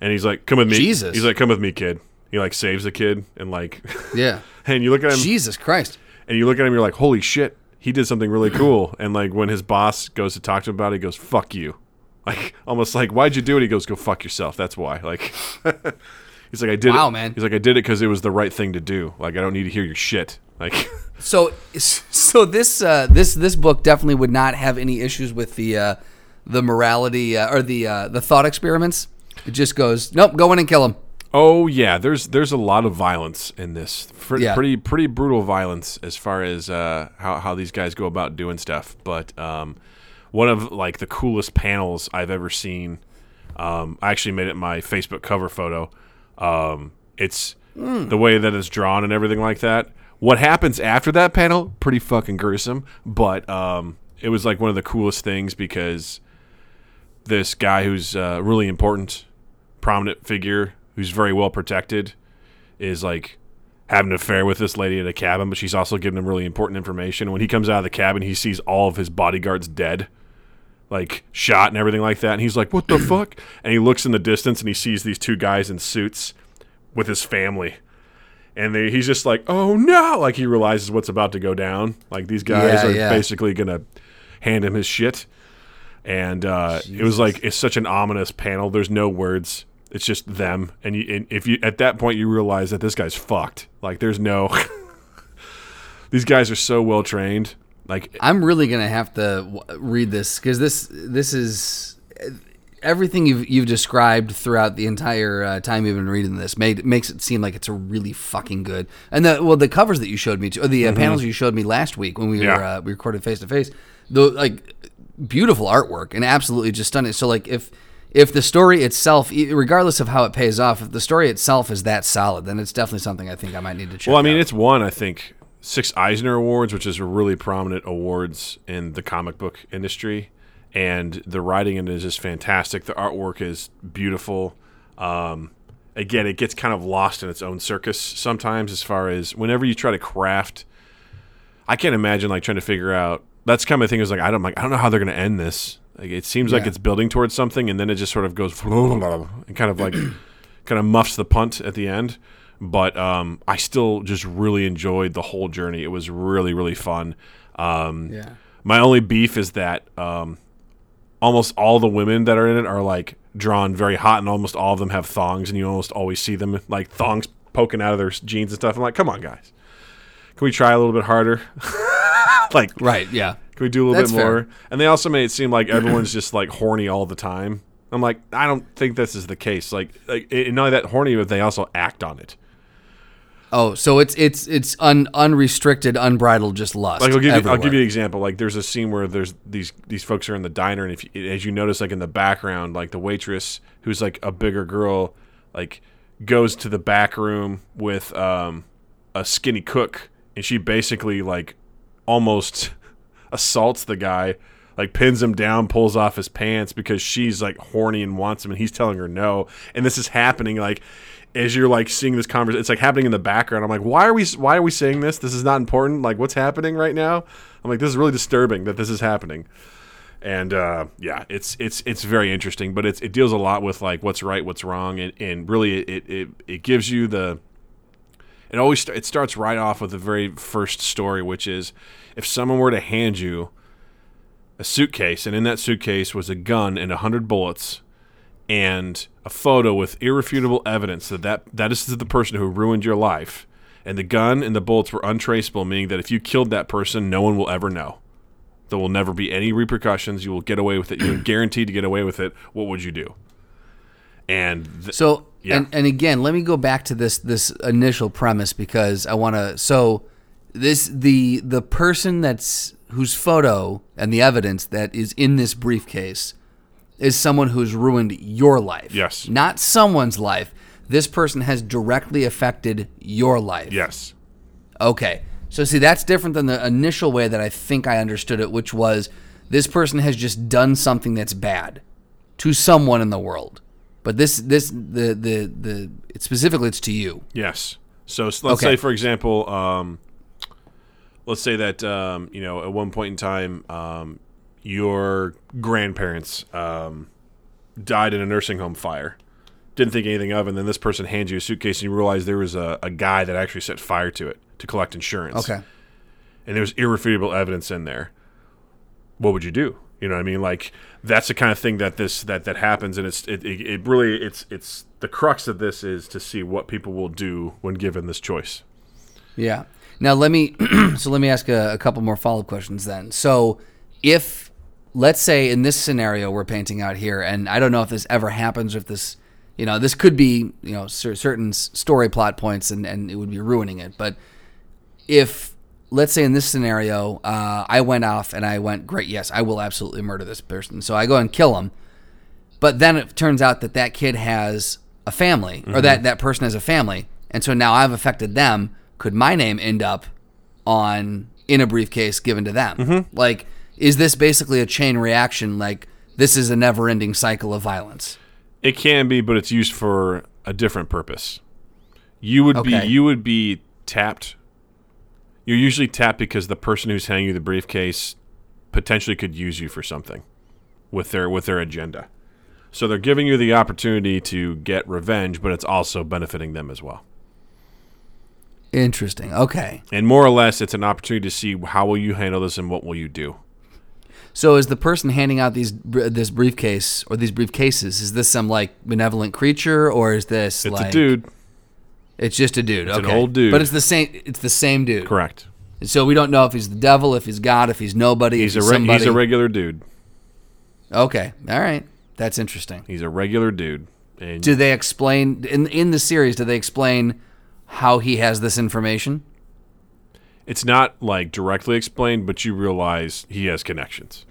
and he's like come with me Jesus. he's like come with me kid he like saves the kid and like Yeah. and you look at him Jesus Christ. and you look at him, you're like, holy shit, he did something really cool. And like when his boss goes to talk to him about it, he goes, fuck you. Like almost like, why'd you do it? He goes, go fuck yourself. That's why. Like he's like, I did Wow, it. man. He's like, I did it because it was the right thing to do. Like I don't need to hear your shit. Like So so this uh, this this book definitely would not have any issues with the uh, the morality uh, or the uh, the thought experiments. It just goes, nope, go in and kill him. Oh yeah, there's there's a lot of violence in this. Fr- Yeah. Pretty pretty brutal violence as far as uh, how how these guys go about doing stuff. But um, one of like the coolest panels I've ever seen. Um, I actually made it my Facebook cover photo. Um, it's the way that it's drawn and everything like that. What happens after that panel? Pretty fucking gruesome. But um, it was like one of the coolest things because this guy who's uh, really important, prominent figure who's very well protected, is like having an affair with this lady at a cabin, but she's also giving him really important information. When he comes out of the cabin, he sees all of his bodyguards dead, like shot and everything like that. And he's like, "What the fuck?" And he looks in the distance and he sees these two guys in suits with his family. And they, he's just like, "Oh no!" Like he realizes what's about to go down. Like these guys Yeah, are yeah. basically gonna hand him his shit and uh, it was like it's such an ominous panel. There's no words. It's just them, and, you, and if you at that point you realize that this guy's fucked. Like there's no. These guys are so well trained. Like I'm really gonna have to w- read this because this this is everything you've you've described throughout the entire uh, time you've been reading this made makes it seem like it's a really fucking good. And the well, the covers that you showed me, to, the uh, panels you showed me last week when we Yeah. were uh, we recorded face to face, the like beautiful artwork and absolutely just stunning. So like if if the story itself, regardless of how it pays off, if the story itself is that solid, then it's definitely something I think I might need to check. Well, I mean, out. it's won, I think, six Eisner Awards, which is a really prominent awards in the comic book industry. And the writing in it is just fantastic. The artwork is beautiful. Um, again, it gets kind of lost in its own circus sometimes, as far as whenever you try to craft. I can't imagine like trying to figure out. That's kind of the thing is like I don't like I don't know how they're going to end this. Like it seems like it's building towards something, and then it just sort of goes and kind of like kind of muffs the punt at the end. But um, I still just really enjoyed the whole journey. It was really really fun. Um, yeah. my only beef is that um, almost all the women that are in it are like drawn very hot, and almost all of them have thongs, and you almost always see them like thongs poking out of their jeans and stuff. I'm like, come on, guys, can we try a little bit harder? like, Right. Yeah. Can we do a little That's bit more? fair. And they also made it seem like everyone's just like horny all the time. I'm like, I don't think this is the case. Like, like it, not only that horny, but they also act on it. Oh, so it's it's it's un, unrestricted, unbridled, just lust. Like I'll give you, I'll give you an example. Like there's a scene where there's these these folks are in the diner, and if you, as you notice, like in the background, like the waitress who's like a bigger girl, like goes to the back room with um, a skinny cook, and she basically like almost assaults the guy, like pins him down, pulls off his pants because she's like horny and wants him, and he's telling her no. And this is happening like as you're like seeing this conversation. It's like happening in the background. I'm like, why are we why are we saying this? This is not important. Like, what's happening right now? I'm like, this is really disturbing that this is happening. And uh, yeah, it's it's it's very interesting, but it's it deals a lot with like what's right, what's wrong, and, and really it, it it gives you the it always it starts right off with the very first story, which is if someone were to hand you a suitcase, and in that suitcase was a gun and a hundred bullets, and a photo with irrefutable evidence that that, that is the person who ruined your life, and the gun and the bullets were untraceable, meaning that if you killed that person, no one will ever know. There will never be any repercussions. You will get away with it. You're guaranteed to get away with it. What would you do? And th- So Yeah. and and again, let me go back to this this initial premise because I want to. So this the the person that's whose photo and the evidence that is in this briefcase is someone who's ruined your life. Yes. not someone's life. This person has directly affected your life. yes, Okay. So see, that's different than the initial way that I think I understood it, which was this person has just done something that's bad to someone in the world. But this, this, the, the, the, it specifically, it's to you. Yes. So let's Okay. say, for example, um, let's say that um, you know at one point in time, um, your grandparents um, died in a nursing home fire. Didn't think anything of, it, and then this person hands you a suitcase, and you realize there was a, a guy that actually set fire to it to collect insurance. Okay. and there's irrefutable evidence in there, what would you do? You know what I mean? Like that's the kind of thing that this that that happens, and it's it, it, it really it's it's the crux of this is to see what people will do when given this choice. Yeah. Now let me so let me ask a, a couple more follow up questions then. So if let's say in this scenario we're painting out here, and I don't know if this ever happens, if this you know this could be you know cer- certain story plot points, and and it would be ruining it. But if let's say in this scenario uh, I went off and I went great, yes, I will absolutely murder this person. So I go and kill him. But then it turns out that that kid has a family, or that that person has a family, and so now I've affected them. Could my name end up on in a briefcase given to them? Like, is this basically a chain reaction? Like, this is a never-ending cycle of violence. It can be, but it's used for a different purpose. You would Okay. be you would be tapped. You're usually tapped because the person who's handing you the briefcase potentially could use you for something with their with their agenda. So they're giving you the opportunity to get revenge, but it's also benefiting them as well. Interesting. Okay. And more or less, it's an opportunity to see how will you handle this and what will you do. So is the person handing out these this briefcase or these briefcases is this some like benevolent creature or is this It's like a dude, It's just a dude. It's an old dude. But it's the same. It's the same dude. correct? So we don't know if he's the devil, if he's God, if he's nobody. He's if a he's re- somebody. he's a regular dude. okay. All right. That's interesting. He's a regular dude. And Do they explain in in the series? Do they explain how he has this information? it's not like directly explained, but you realize he has connections.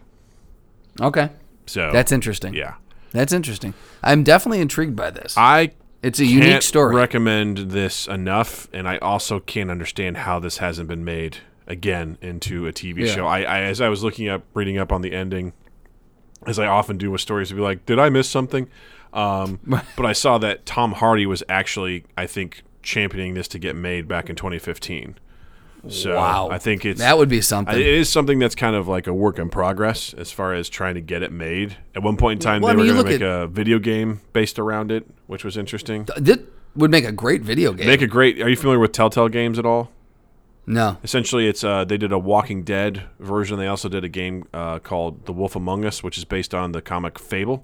Okay. So That's interesting. yeah. That's interesting. I'm definitely intrigued by this. I It's a unique story. recommend this enough, and I also can't understand how this hasn't been made again into a TV Yeah. show. I, I as I was looking up, reading up on the ending, as I often do with stories, to be like, did I miss something? Um, but I saw that Tom Hardy was actually, I think, championing this to get made back in 2015. So wow. I think it's that would be something. It is something that's kind of like a work in progress as far as trying to get it made. At one point in time, Well, I they mean, were going to make a video game based around it, which was interesting. That would make a great video game. Make a great. Are you familiar with Telltale games at all? no. Essentially, it's uh, they did a Walking Dead version. They also did a game uh, called The Wolf Among Us, which is based on the comic Fable,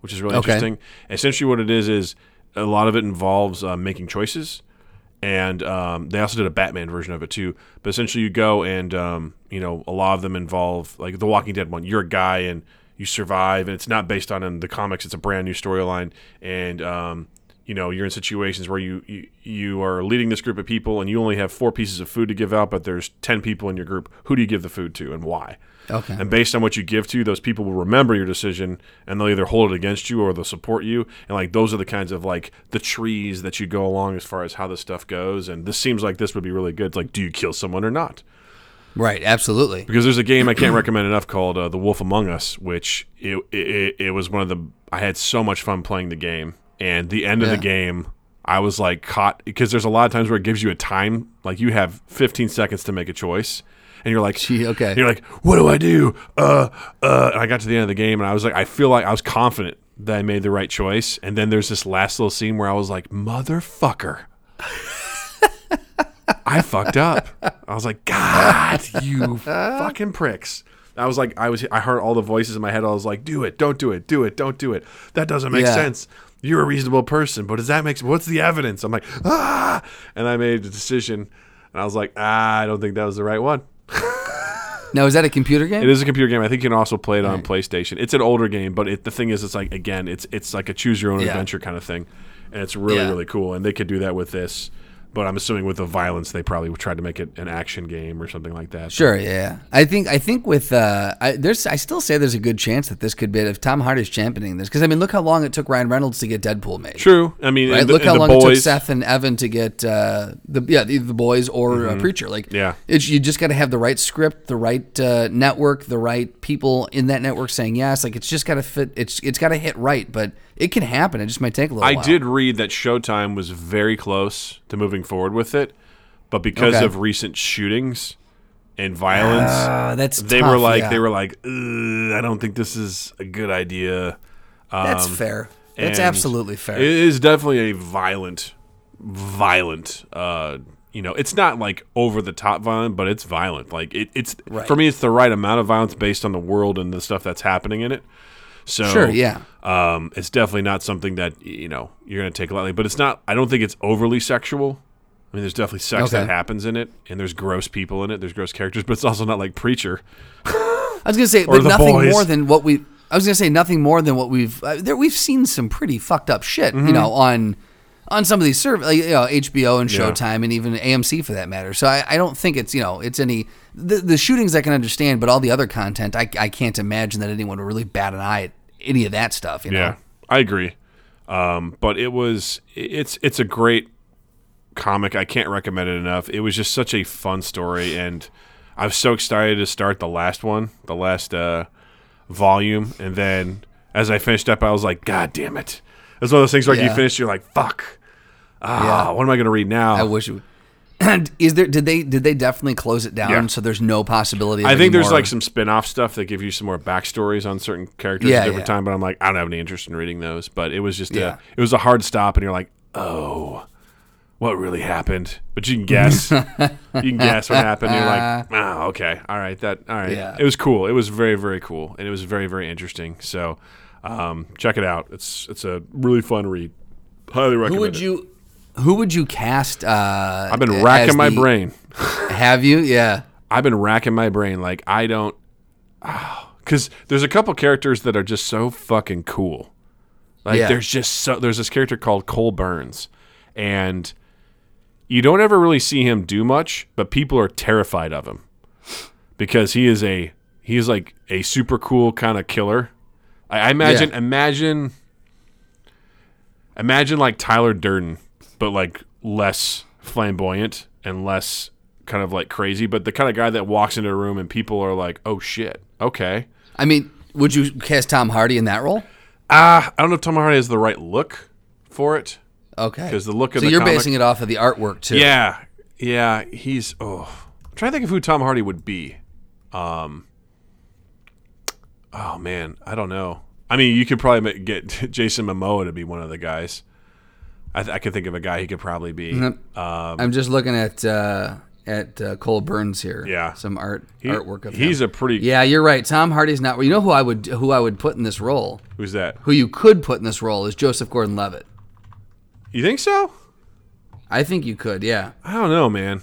which is really Okay. interesting. Essentially, what it is is a lot of it involves uh, making choices, and um, they also did a Batman version of it too. But essentially, you go and um, you know a lot of them involve like the Walking Dead one. You're a guy and you survive, and it's not based on in the comics. It's a brand new storyline, and um, you know you're in situations where you, you you are leading this group of people, and you only have four pieces of food to give out, but there's ten people in your group. Who do you give the food to, and why? Okay. And based on what you give to, those people will remember your decision and they'll either hold it against you or they'll support you. And like those are the kinds of like the trees that you go along as far as how this stuff goes. And this seems like this would be really good. It's like, do you kill someone or not? Right. Absolutely. Because there's a game I can't recommend enough called uh, The Wolf Among Us, which it, it it was one of the I had so much fun playing the game. And the end of the game, I was like caught because there's a lot of times where it gives you a time, like you have 15 seconds to make a choice. And you're like, Gee, okay. You're like, what do I do? Uh, uh. And I got to the end of the game, and I was like, I feel like I was confident that I made the right choice. And then there's this last little scene where I was like, motherfucker, I fucked up. I was like, God, you fucking pricks. I was like, I was, I heard all the voices in my head. I was like, do it, don't do it, do it, don't do it. That doesn't make Yeah. sense. You're a reasonable person, but does that make? What's the evidence? I'm like, ah, and I made a decision, and I was like, ah, I don't think that was the right one. Now is that a computer game? It is a computer game. I think you can also play it on PlayStation. It's an older game, but it, the thing is, it's like again, it's it's like a choose your own Yeah. adventure kind of thing, and it's really Yeah. really cool. And they could do that with this, but I'm assuming with the violence, they probably tried to make it an action game or something like that. Sure, yeah. I think I think with uh, I, there's I still say there's a good chance that this could be if Tom Hardy's championing this because I mean look how long it took Ryan Reynolds to get Deadpool made. True. I mean, Right? the, look how long it took. Seth and Evan to get uh, the yeah the, the boys or uh, Preacher. Like Mm-hmm. Yeah. it's you just got to have the right script, the right uh, network, the right people in that network saying yes. Like it's just got to fit. It's it's got to hit right, but it can happen. It just might take a little. I while. did read that Showtime was very close to moving forward with it, but because Okay. of recent shootings and violence, Uh, that's they tough, were like yeah. they were like, I don't think this is a good idea. That's fair. That's absolutely fair. It is definitely a violent, violent, uh, you know, it's not like over the top violent, but it's violent. Like it, it's Right. for me, it's the right amount of violence based on the world and the stuff that's happening in it. So Sure, yeah. um, it's definitely not something that you know you're gonna take lightly. But it's not. I don't think it's overly sexual. I mean, there's definitely sex that happens in it, and there's gross people in it. There's gross characters, but it's also not like Preacher. I was gonna say, but nothing Boys. more than what we. I was gonna say nothing more than what we've. Uh, there, we've seen some pretty fucked up shit, Mm-hmm. you know, on on some of these serv like, you know, HBO and Yeah. Showtime and even AMC for that matter. So I, I don't think it's you know it's any the, the shootings I can understand, but all the other content I, I can't imagine that anyone would really bat an eye at any of that stuff. You know? Yeah, I agree. Um, but it was it's it's a great comic. I can't recommend it enough. It was just such a fun story, and I was so excited to start the last one, the last uh, volume, and then as I finished up, I was like, God damn it! It's one of those things where you Yeah. finish, you're like, fuck. Ah, Yeah. what am I going to read now? I wish. It would. And is there? Did they? Did they definitely close it down? Yeah. So there's no possibility. Of I think there's more- like some spin-off stuff that give you some more backstories on certain characters Yeah, at different yeah. time, but I'm like, I don't have any interest in reading those. But it was just Yeah. a it was a hard stop and you're like, Oh, what really happened? But you can guess. you can guess what happened. You're like, oh, okay. All right. That all right. Yeah. It was cool. It was very, very cool. And it was very, very interesting. So um, check it out. It's it's a really fun read. Highly recommend Who would it. you? Who would you cast? Uh, I've been racking my the- brain. Have you? Yeah. I've been racking my brain. Like I don't, because there's a couple characters that are just so fucking cool. Like Yeah. there's just so there's this character called Cole Burns, and you don't ever really see him do much, but people are terrified of him because he is a he is like a super cool kind of killer. I, I imagine Yeah. imagine imagine like Tyler Durden, but like less flamboyant and less kind of like crazy, but the kind of guy that walks into a room and people are like, "Oh shit, okay." I mean, would you cast Tom Hardy in that role? Ah, I don't know if Tom Hardy has the right look for it. Okay, because the look of the so you're comic- basing it off of the artwork too. Yeah, yeah, he's. Oh, I'm trying to think of who Tom Hardy would be. Um. Oh man, I don't know. I mean, you could probably get Jason Momoa to be one of the guys. I, th- I could think of a guy he could probably be. Mm-hmm. Um, I'm just looking at uh, at uh, Cole Burns here. Yeah. Some art he- artwork of him. he's him. a pretty. yeah, you're right. Tom Hardy's not. You know who I would who I would put in this role? Who's that? Who you could put in this role is Joseph Gordon-Levitt. You think so? I think you could. Yeah. I don't know, man.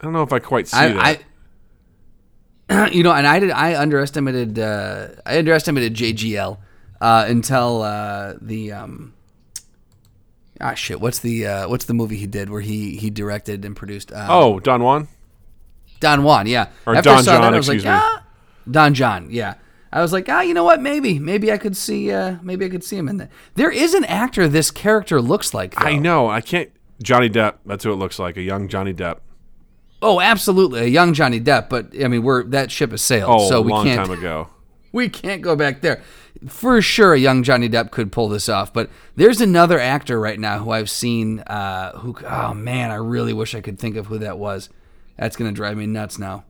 I don't know if I quite see that. I, I you know, and I did. I underestimated. Uh, I underestimated JGL uh, until uh, the. Um, ah, shit. What's the uh, What's the movie he did where he he directed and produced? Uh, oh, Don Juan. Don Juan. Yeah. Or After I Don saw John, that, I was excuse like, me. ah, Don Jon. Yeah. I was like, ah, you know what? Maybe, maybe I could see, uh, maybe I could see him in that. There is an actor this character looks like. Though. I know. I can't. Johnny Depp. That's who it looks like. A young Johnny Depp. Oh, absolutely, a young Johnny Depp. But I mean, we're that ship has sailed, Oh, so a we long can't. time ago. we can't go back there. For sure, a young Johnny Depp could pull this off, but there's another actor right now who I've seen. Uh, who? Oh man, I really wish I could think of who that was. That's gonna drive me nuts now.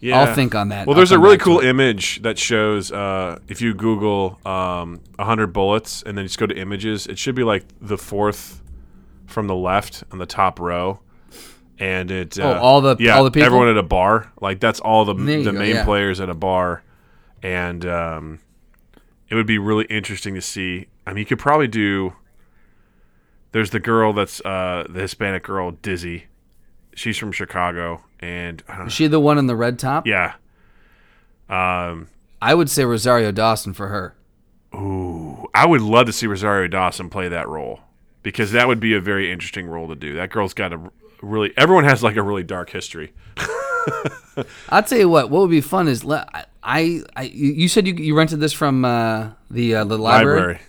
Yeah. I'll think on that. Well, I'll there's a really cool image that shows uh, if you Google um, 100 bullets and then just go to images, it should be like the fourth from the left on the top row. And it uh, Oh, all the- yeah, all the people? everyone at a bar like that's all the the go, main yeah. players at a bar, and um, it would be really interesting to see. I mean, you could probably do. There's the girl that's uh, the Hispanic girl, Dizzy. She's from Chicago, and I don't Is she the one in the red top? yeah. Um, I would say Rosario Dawson for her. ooh, I would love to see Rosario Dawson play that role because that would be a very interesting role to do. That girl's got a really. Everyone has like a really dark history. I'll tell you what. What would be fun is le- I. I you said you, you rented this from uh, the uh, the library. Library.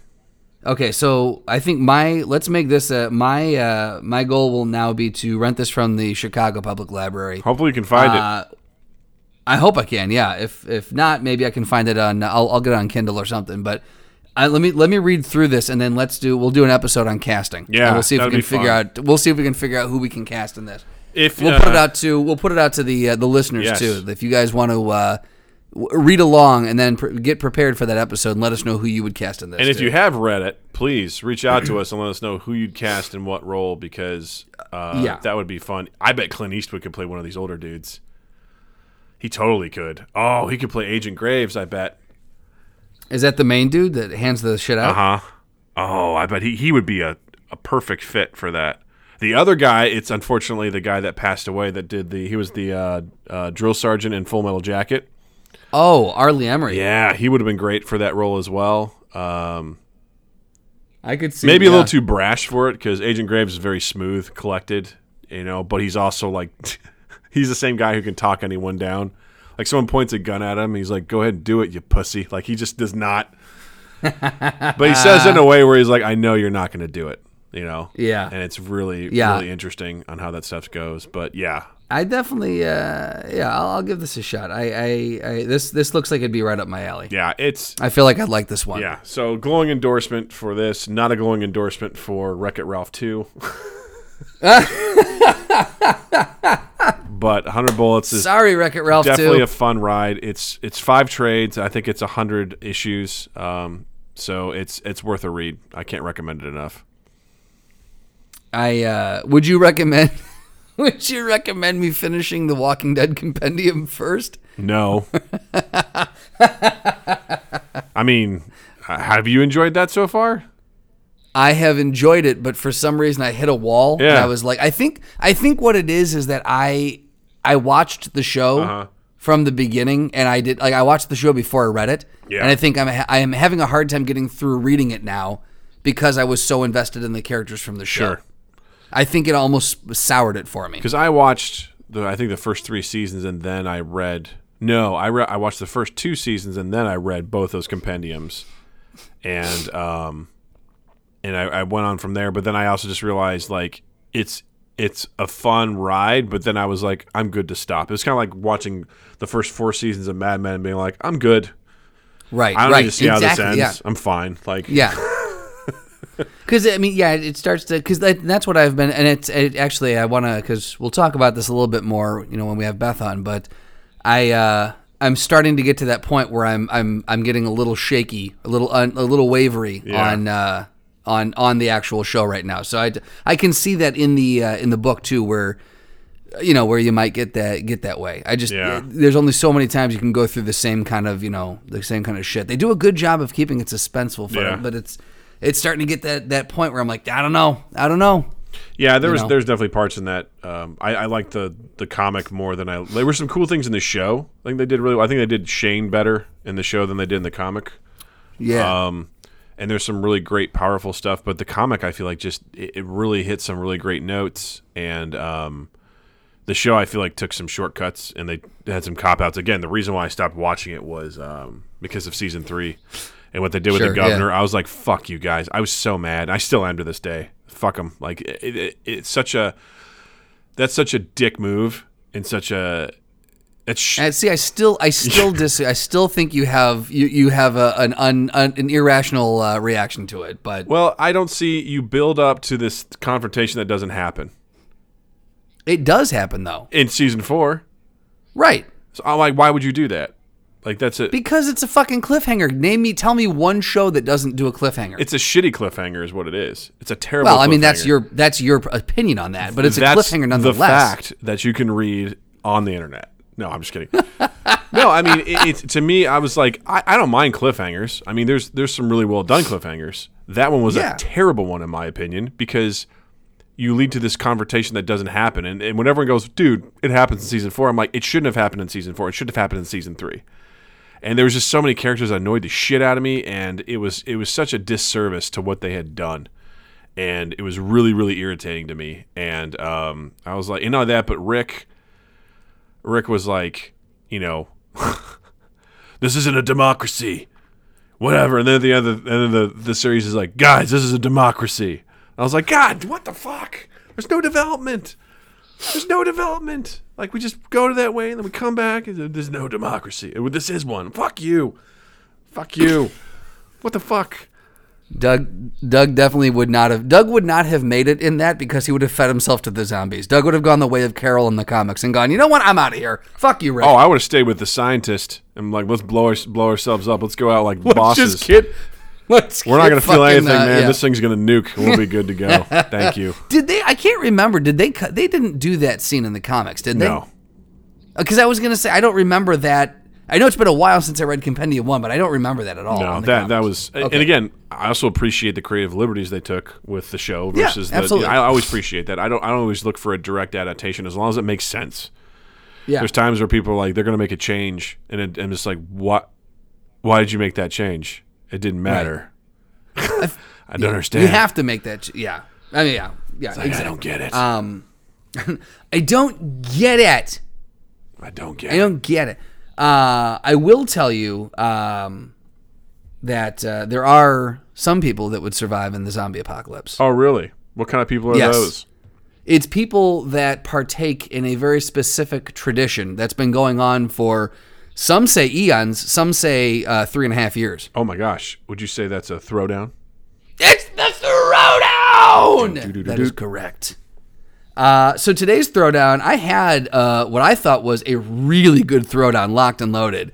Okay, so I think my let's make this uh, my uh, my goal will now be to rent this from the Chicago Public Library. Hopefully, you can find it. Uh, I hope I can. Yeah. If if not, maybe I can find it on. I'll, I'll get it on Kindle or something. But I, let me let me read through this and then let's do. We'll do an episode on casting. Yeah, we'll see if we can figure fun. out. We'll see if we can figure out who we can cast in this. If We'll uh, put it out to we'll put it out to the uh, the listeners Yes. too. If you guys want to uh, read along and then pr- get prepared for that episode and let us know who you would cast in this. And if too. you have read it, please reach out to us and let us know who you'd cast in what role because uh, Yeah. that would be fun. I bet Clint Eastwood could play one of these older dudes. He totally could. Oh, he could play Agent Graves. I bet. is that the main dude that hands the shit out? Uh huh. Oh, I bet he, he would be a, a perfect fit for that. The other guy, it's unfortunately the guy that passed away that did the he was the uh, uh, drill sergeant in Full Metal Jacket. Oh, R. Lee Ermey. Yeah, he would have been great for that role as well. Um, I could see. maybe a little too brash for it because Agent Graves is very smooth, collected, you know, but he's also like he's the same guy who can talk anyone down. Like someone points a gun at him, he's like, "Go ahead and do it, you pussy." Like he just does not. but he says it in a way where he's like, "I know you're not going to do it," you know. Yeah. and it's really Yeah. really interesting on how that stuff goes. But yeah, I definitely, uh, yeah, I'll, I'll give this a shot. I, I, I, this, this looks like it'd be right up my alley. yeah, it's I feel like I'd like this one. yeah. So glowing endorsement for this, not a glowing endorsement for Wreck It Ralph two. but 100 bullets is Sorry, Wreck It Ralph definitely too. a fun ride. It's it's five trades. I think it's a hundred issues. Um, so it's it's worth a read. I can't recommend it enough. I uh, would you recommend? Would you recommend me finishing the Walking Dead compendium first? No. I mean, uh, have you enjoyed that so far? I have enjoyed it, but for some reason I hit a wall. And Yeah. I was like, I think, I think what it is is that I, I watched the show Uh-huh. from the beginning, and I did like I watched the show before I read it, Yeah. and I think I'm I am having a hard time getting through reading it now because I was so invested in the characters from the show. Sure. I think it almost soured it for me. Because I watched the I think the first three seasons and then I read no I re- I watched the first two seasons and then I read both those compendiums, and um, and I, I went on from there. But then I also just realized like it's it's a fun ride, but then I was like I'm good to stop. It was kind of like watching the first four seasons of Mad Men and being like I'm good. Right. I don't right. need to see exactly. how this ends. Yeah. I'm fine. Like Yeah. Because I mean, yeah, it starts to because that, that's what I've been, and it's it, actually I want to because we'll talk about this a little bit more, you know, when we have Beth on. But I uh, I'm starting to get to that point where I'm I'm I'm getting a little shaky, a little un, a little wavery Yeah. on uh, on on the actual show right now. So I I can see that in the uh, in the book too, where you know where you might get that get that way. I just Yeah. there's only so many times you can go through the same kind of you know the same kind of shit. They do a good job of keeping it suspenseful for Yeah. it, but it's it's starting to get that that point where I'm like I don't know, I don't know. Yeah, there was know? there's definitely parts in that. Um, I, I like the the comic more than I. There were some cool things in the show. I think they did really. well. I think they did Shane better in the show than they did in the comic. Yeah, Um, and there's some really great, powerful stuff. But the comic, I feel like, just it, it really hit some really great notes. And um, the show, I feel like, took some shortcuts and they had some cop outs. Again, the reason why I stopped watching it was um, because of season three and what they did with Sure, the yeah. governor. I was like, "Fuck you guys!" I was so mad. I still am to this day. Fuck them. Like it, it, it's such a that's such a dick move and such a it's sh- and see, I still I still dis I still think you have you you have a, an un, un, an irrational uh, reaction to it, but well. I don't see you build up to this confrontation that doesn't happen it does happen though, in season four. right? So I'm like, why would you do that? Like that's it. Because it's a fucking cliffhanger. Name me, tell me one show that doesn't do a cliffhanger. It's a shitty cliffhanger, is what it is. It's a terrible. well, I mean that's your that's your opinion on that, but it's a That's cliffhanger The fact that you can read on the internet. No, I'm just kidding. no, I mean it, it's to me. I was like, I, I don't mind cliffhangers. I mean, there's there's some really well done cliffhangers. That one was Yeah. a terrible one in my opinion because you lead to this conversation that doesn't happen. And, and when everyone goes, dude, it happens in season four, I'm like, it shouldn't have happened in season four. It should have happened in season three. And there was just so many characters that annoyed the shit out of me, and it was it was such a disservice to what they had done. And it was really, really irritating to me. And um, I was like, you know that, but Rick Rick was like, you know, this isn't a democracy. Whatever. And then the the, end of the, the series is like, guys, this is a democracy. I was like, God, what the fuck? There's no development. There's no development. Like we just go to that way and then we come back and there's no democracy. This is one. Fuck you. Fuck you. what the fuck? Doug Doug definitely would not have Doug would not have made it in that because he would have fed himself to the zombies. Doug would have gone the way of Carol in the comics and gone, you know what, I'm out of here. Fuck you, Rick. Oh, I would have stayed with the scientist and like let's blow our, blow ourselves up. Let's go out like bosses. Just kid. Let's We're not gonna feel fucking, anything, uh, man. yeah. This thing's gonna nuke. We'll be good to go. Thank you. Did they? I can't remember. Did they? cut They didn't do that scene in the comics, did they? No. Because I was gonna say I don't remember that. I know it's been a while since I read Compendium One, but I don't remember that at all. No, in the that that comics. was, Okay. and again, I also appreciate the creative liberties they took with the show Yeah, versus the. absolutely. I always appreciate that. I don't. I don't always look for a direct adaptation as long as it makes sense. yeah. There's times where people are like they're going to make a change, and it, and it's like, what? Why did you make that change? It didn't matter. I don't understand. You have to make that. ch- Yeah. I mean, yeah, yeah. Like, exactly. I don't get it. Um, I don't get it. I don't get I it. don't get it. Uh, I will tell you um, that uh, there are some people that would survive in the zombie apocalypse. Oh, really? What kind of people are Yes. those? It's people that partake in a very specific tradition that's been going on for some say eons, some say uh, three and a half years. Oh my gosh! Would you say that's a throwdown? It's the throwdown. That is correct. Uh, so today's throwdown, I had uh, what I thought was a really good throwdown, locked and loaded,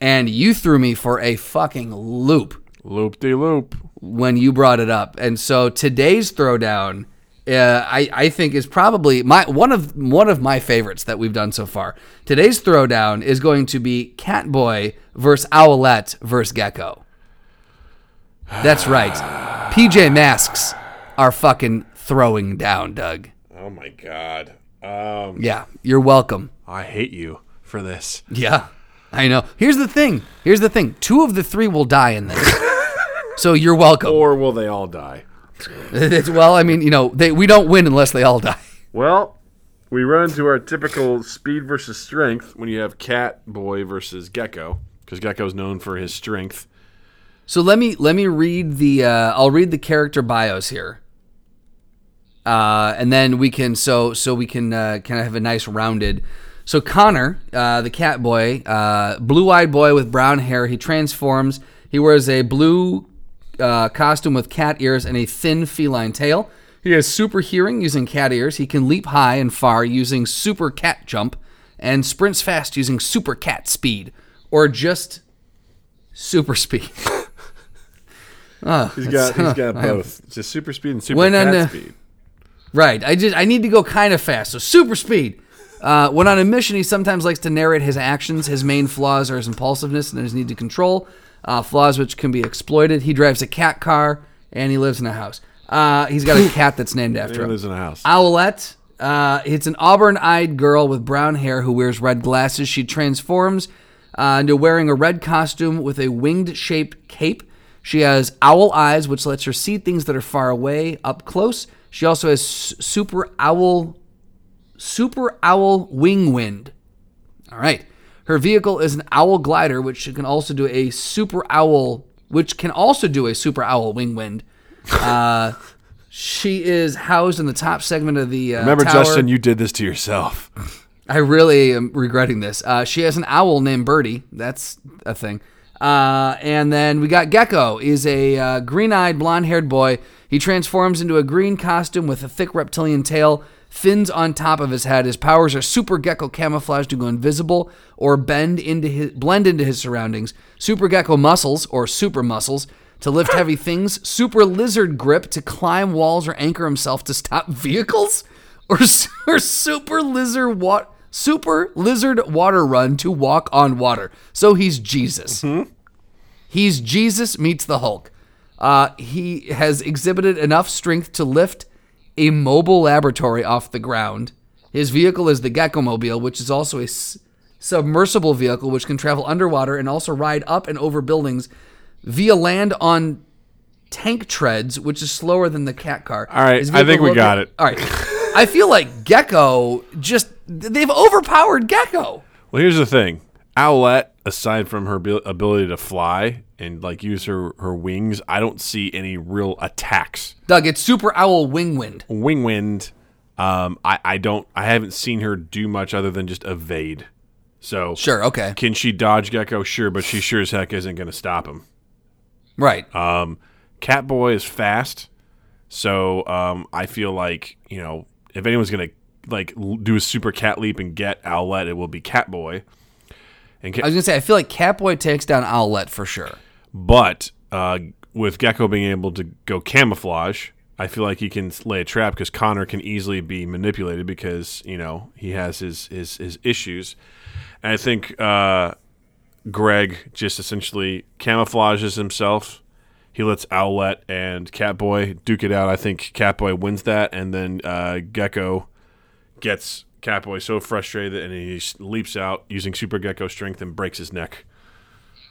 and you threw me for a fucking loop Loop de loop. when you brought it up. And so today's throwdown, uh, I I think is probably my one of one of my favorites that we've done so far. Today's throwdown is going to be Catboy versus Owlette versus Gecko. That's right. PJ Masks are fucking throwing down, Doug. Oh my god. Um, Yeah, you're welcome. I hate you for this. Yeah, I know. Here's the thing. Here's the thing. Two of the three will die in this. so you're welcome. Or will they all die? It's- well, I mean, you know, they, we don't win unless they all die. Well, we run into our typical speed versus strength when you have Cat Boy versus Gecko, because Gecko is known for his strength. So let me let me read the uh, I'll read the character bios here, uh, and then we can so so we can uh, kind of have a nice rounded. So Connor, uh, the cat boy, uh, blue-eyed boy with brown hair, he transforms. He wears a blue uh, costume with cat ears and a thin feline tail. He has super hearing using cat ears. He can leap high and far using super cat jump, and sprints fast using super cat speed, or just super speed. Oh, He's got he's got both, just super speed and super When on cat the- speed. Right. I just I need to go kind of fast. So super speed. Uh, when on a mission, he sometimes likes to narrate his actions. His main flaws are his impulsiveness and his need to control. Uh, flaws which can be exploited. He drives a cat car and he lives in a house. Uh, he's got a cat that's named after He him. lives in a house. Owlette. Uh, it's an auburn-eyed girl with brown hair who wears red glasses. She transforms uh, into wearing a red costume with a winged-shaped cape. She has owl eyes, which lets her see things that are far away up close. She also has s- super owl, super owl wing wind. All right. Her vehicle is an owl glider, which she can also do a super owl, which can also do a super owl wing wind. Uh, she is housed in the top segment of the uh, Remember, tower. Justin, you did this to yourself. I really am regretting this. Uh, she has an owl named Birdie. That's a thing. Uh, and then we got Gecko. is a uh, green-eyed, blonde-haired boy. He transforms into a green costume with a thick reptilian tail, fins on top of his head. His powers are super gecko camouflage to go invisible or bend into his blend into his surroundings. Super gecko muscles or super muscles to lift heavy things. Super lizard grip to climb walls or anchor himself to stop vehicles. Or, or super lizard what super lizard water run to walk on water. So he's Jesus. He's Jesus meets the Hulk. Uh, he has exhibited enough strength to lift a mobile laboratory off the ground. His vehicle is the Gecko Mobile, which is also a s- submersible vehicle which can travel underwater and also ride up and over buildings via land on tank treads, which is slower than the cat car. All right, His I think we loca- got it. All right. I feel like Gecko just they've overpowered Gecko. Well, here's the thing. Owlette, aside from her ability to fly and like use her, her wings, I don't see any real attacks. Doug, it's Super Owl Wing Wind. Wing wind, um, I, I don't I haven't seen her do much other than just evade. So Sure, okay. can she dodge Gecko? Sure, but she sure as heck isn't going to stop him. Right. Um, Catboy is fast, so um, I feel like you know if anyone's gonna like l- do a super cat leap and get Owlette, it will be Catboy. And I was gonna say I feel like Catboy takes down Owlette for sure. but uh, with Gecko being able to go camouflage, I feel like he can lay a trap because Connor can easily be manipulated because you know he has his his, his issues. And I think uh, Greg just essentially camouflages himself. He lets Owlette and Catboy duke it out. I think Catboy wins that, and then uh, Gecko gets Catboy so frustrated and he leaps out using Super Gekko strength and breaks his neck.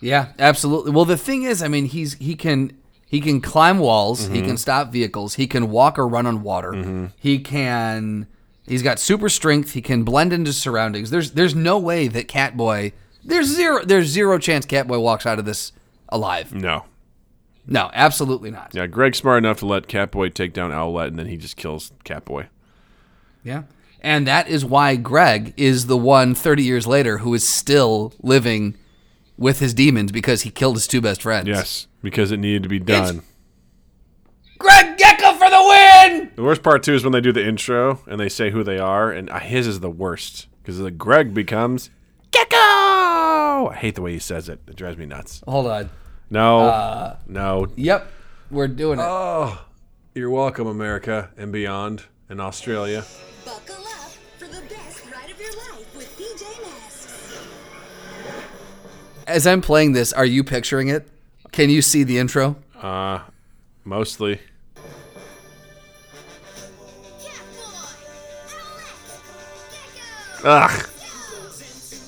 Yeah, absolutely. Well, the thing is, I mean, he's he can he can climb walls, he Mm-hmm. can stop vehicles, he can walk or run on water. He can he's got super strength, he can blend into surroundings. There's there's no way that Catboy there's zero there's zero chance Catboy walks out of this alive. No, No, absolutely not. Yeah, Greg's smart enough to let Catboy take down Owlette, and then he just kills Catboy. Yeah. And that is why Greg is the one 30 years later who is still living with his demons because he killed his two best friends. Yes, because it needed to be done. Greg Gekko for the win! The worst part too is when they do the intro and they say who they are, and uh, his is the worst because the Greg becomes Gekko. I hate the way he says it. It drives me nuts. Hold on. No, Uh, no. Yep. We're doing it. Oh, you're welcome, America and beyond, and Australia. Buckle As I'm playing this, are you picturing it? Can you see the intro? Uh, mostly. Ugh.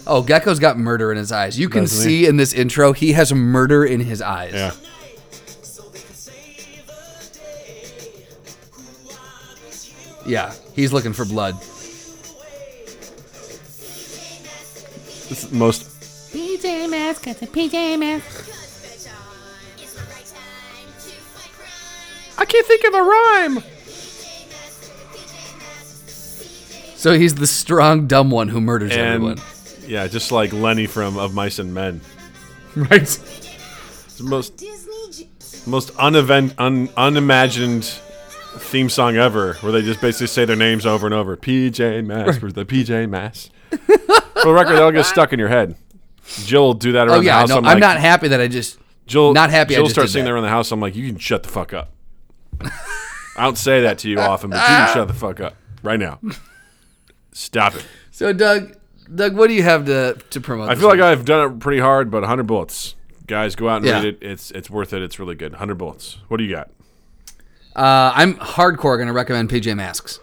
Oh, Gekko's got murder in his eyes. You can Doesn't he? see in this intro, he has murder in his eyes. Yeah. Yeah, he's looking for blood. This is the most. PJ Masks, got the PJ Masks. I can't think of a rhyme. So he's the strong, dumb one who murders And everyone. yeah, just like Lennie from Of Mice and Men. Right. It's the most most unevent, un, unimagined theme song ever, where they just basically say their names over and over. PJ Masks for the PJ Masks. for the record, that'll get stuck in your head. Jill will do that around Oh yeah, the house. no, I'm, like, not happy that I just. Jill, not happy Jill starts did singing there around the house. I'm like, you can shut the fuck up. I don't say that to you often, but you can shut the fuck up right now. Stop it. So Doug, Doug, what do you have to to promote? I feel like? I've done it pretty hard, but 100 bullets. Guys, go out and Yeah. read it. It's it's worth it. It's really good. 100 bullets. What do you got? uh, I'm hardcore going to recommend PJ Masks.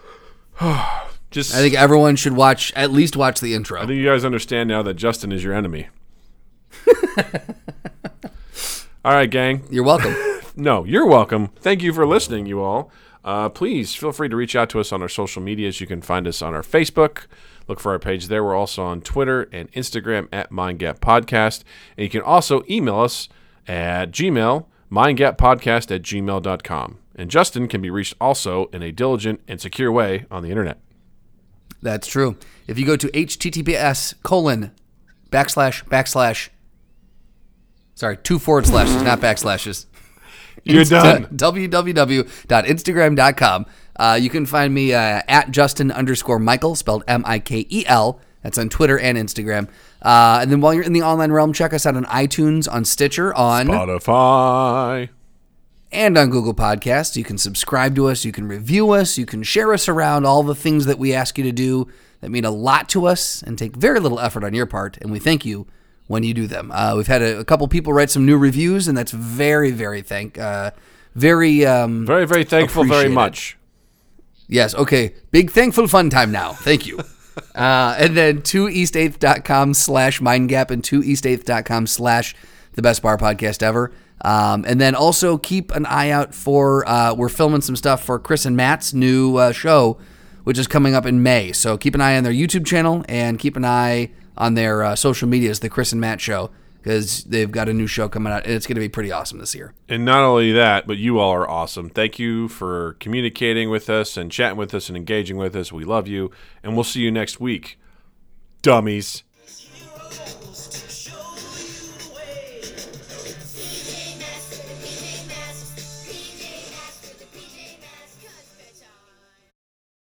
Just I think everyone should watch at least watch the intro. I think you guys understand now that Justin is your enemy. All right, gang. You're welcome. No, you're welcome. Thank you for listening, you all. Uh, please feel free to reach out to us on our social medias. You can find us on our Facebook. Look for our page there. We're also on Twitter and Instagram at MindGap Podcast. And you can also email us at Gmail, mindgappodcast at gmail.com. And Justin can be reached also in a diligent and secure way on the internet. That's true. If you go to https colon backslash backslash, sorry, two forward slashes, not backslashes. You're done. www.instagram.com. Uh, you can find me uh, at Justin underscore Michael, spelled M I K E L. That's on Twitter and Instagram. Uh, and then while you're in the online realm, check us out on iTunes, on Stitcher, on Spotify. and on Google Podcasts. You can subscribe to us, you can review us, you can share us around, all the things that we ask you to do that mean a lot to us and take very little effort on your part. And we thank you when you do them. Uh, we've had a, a couple people write some new reviews, and that's very, very thank, uh, very, um, Very, very thankful very much. Yes. Okay. Big thankful fun time now. Thank you. uh, and then 2east8th.com slash mindgap and 2east8th.com slash the best bar podcast ever. Um, and then also keep an eye out for, uh, we're filming some stuff for Chris and Matt's new uh, show, which is coming up in May. So keep an eye on their YouTube channel and keep an eye on their uh, social medias, the Chris and Matt show, because they've got a new show coming out and it's going to be pretty awesome this year. And not only that, but you all are awesome. Thank you for communicating with us and chatting with us and engaging with us. We love you. And we'll see you next week. Dummies.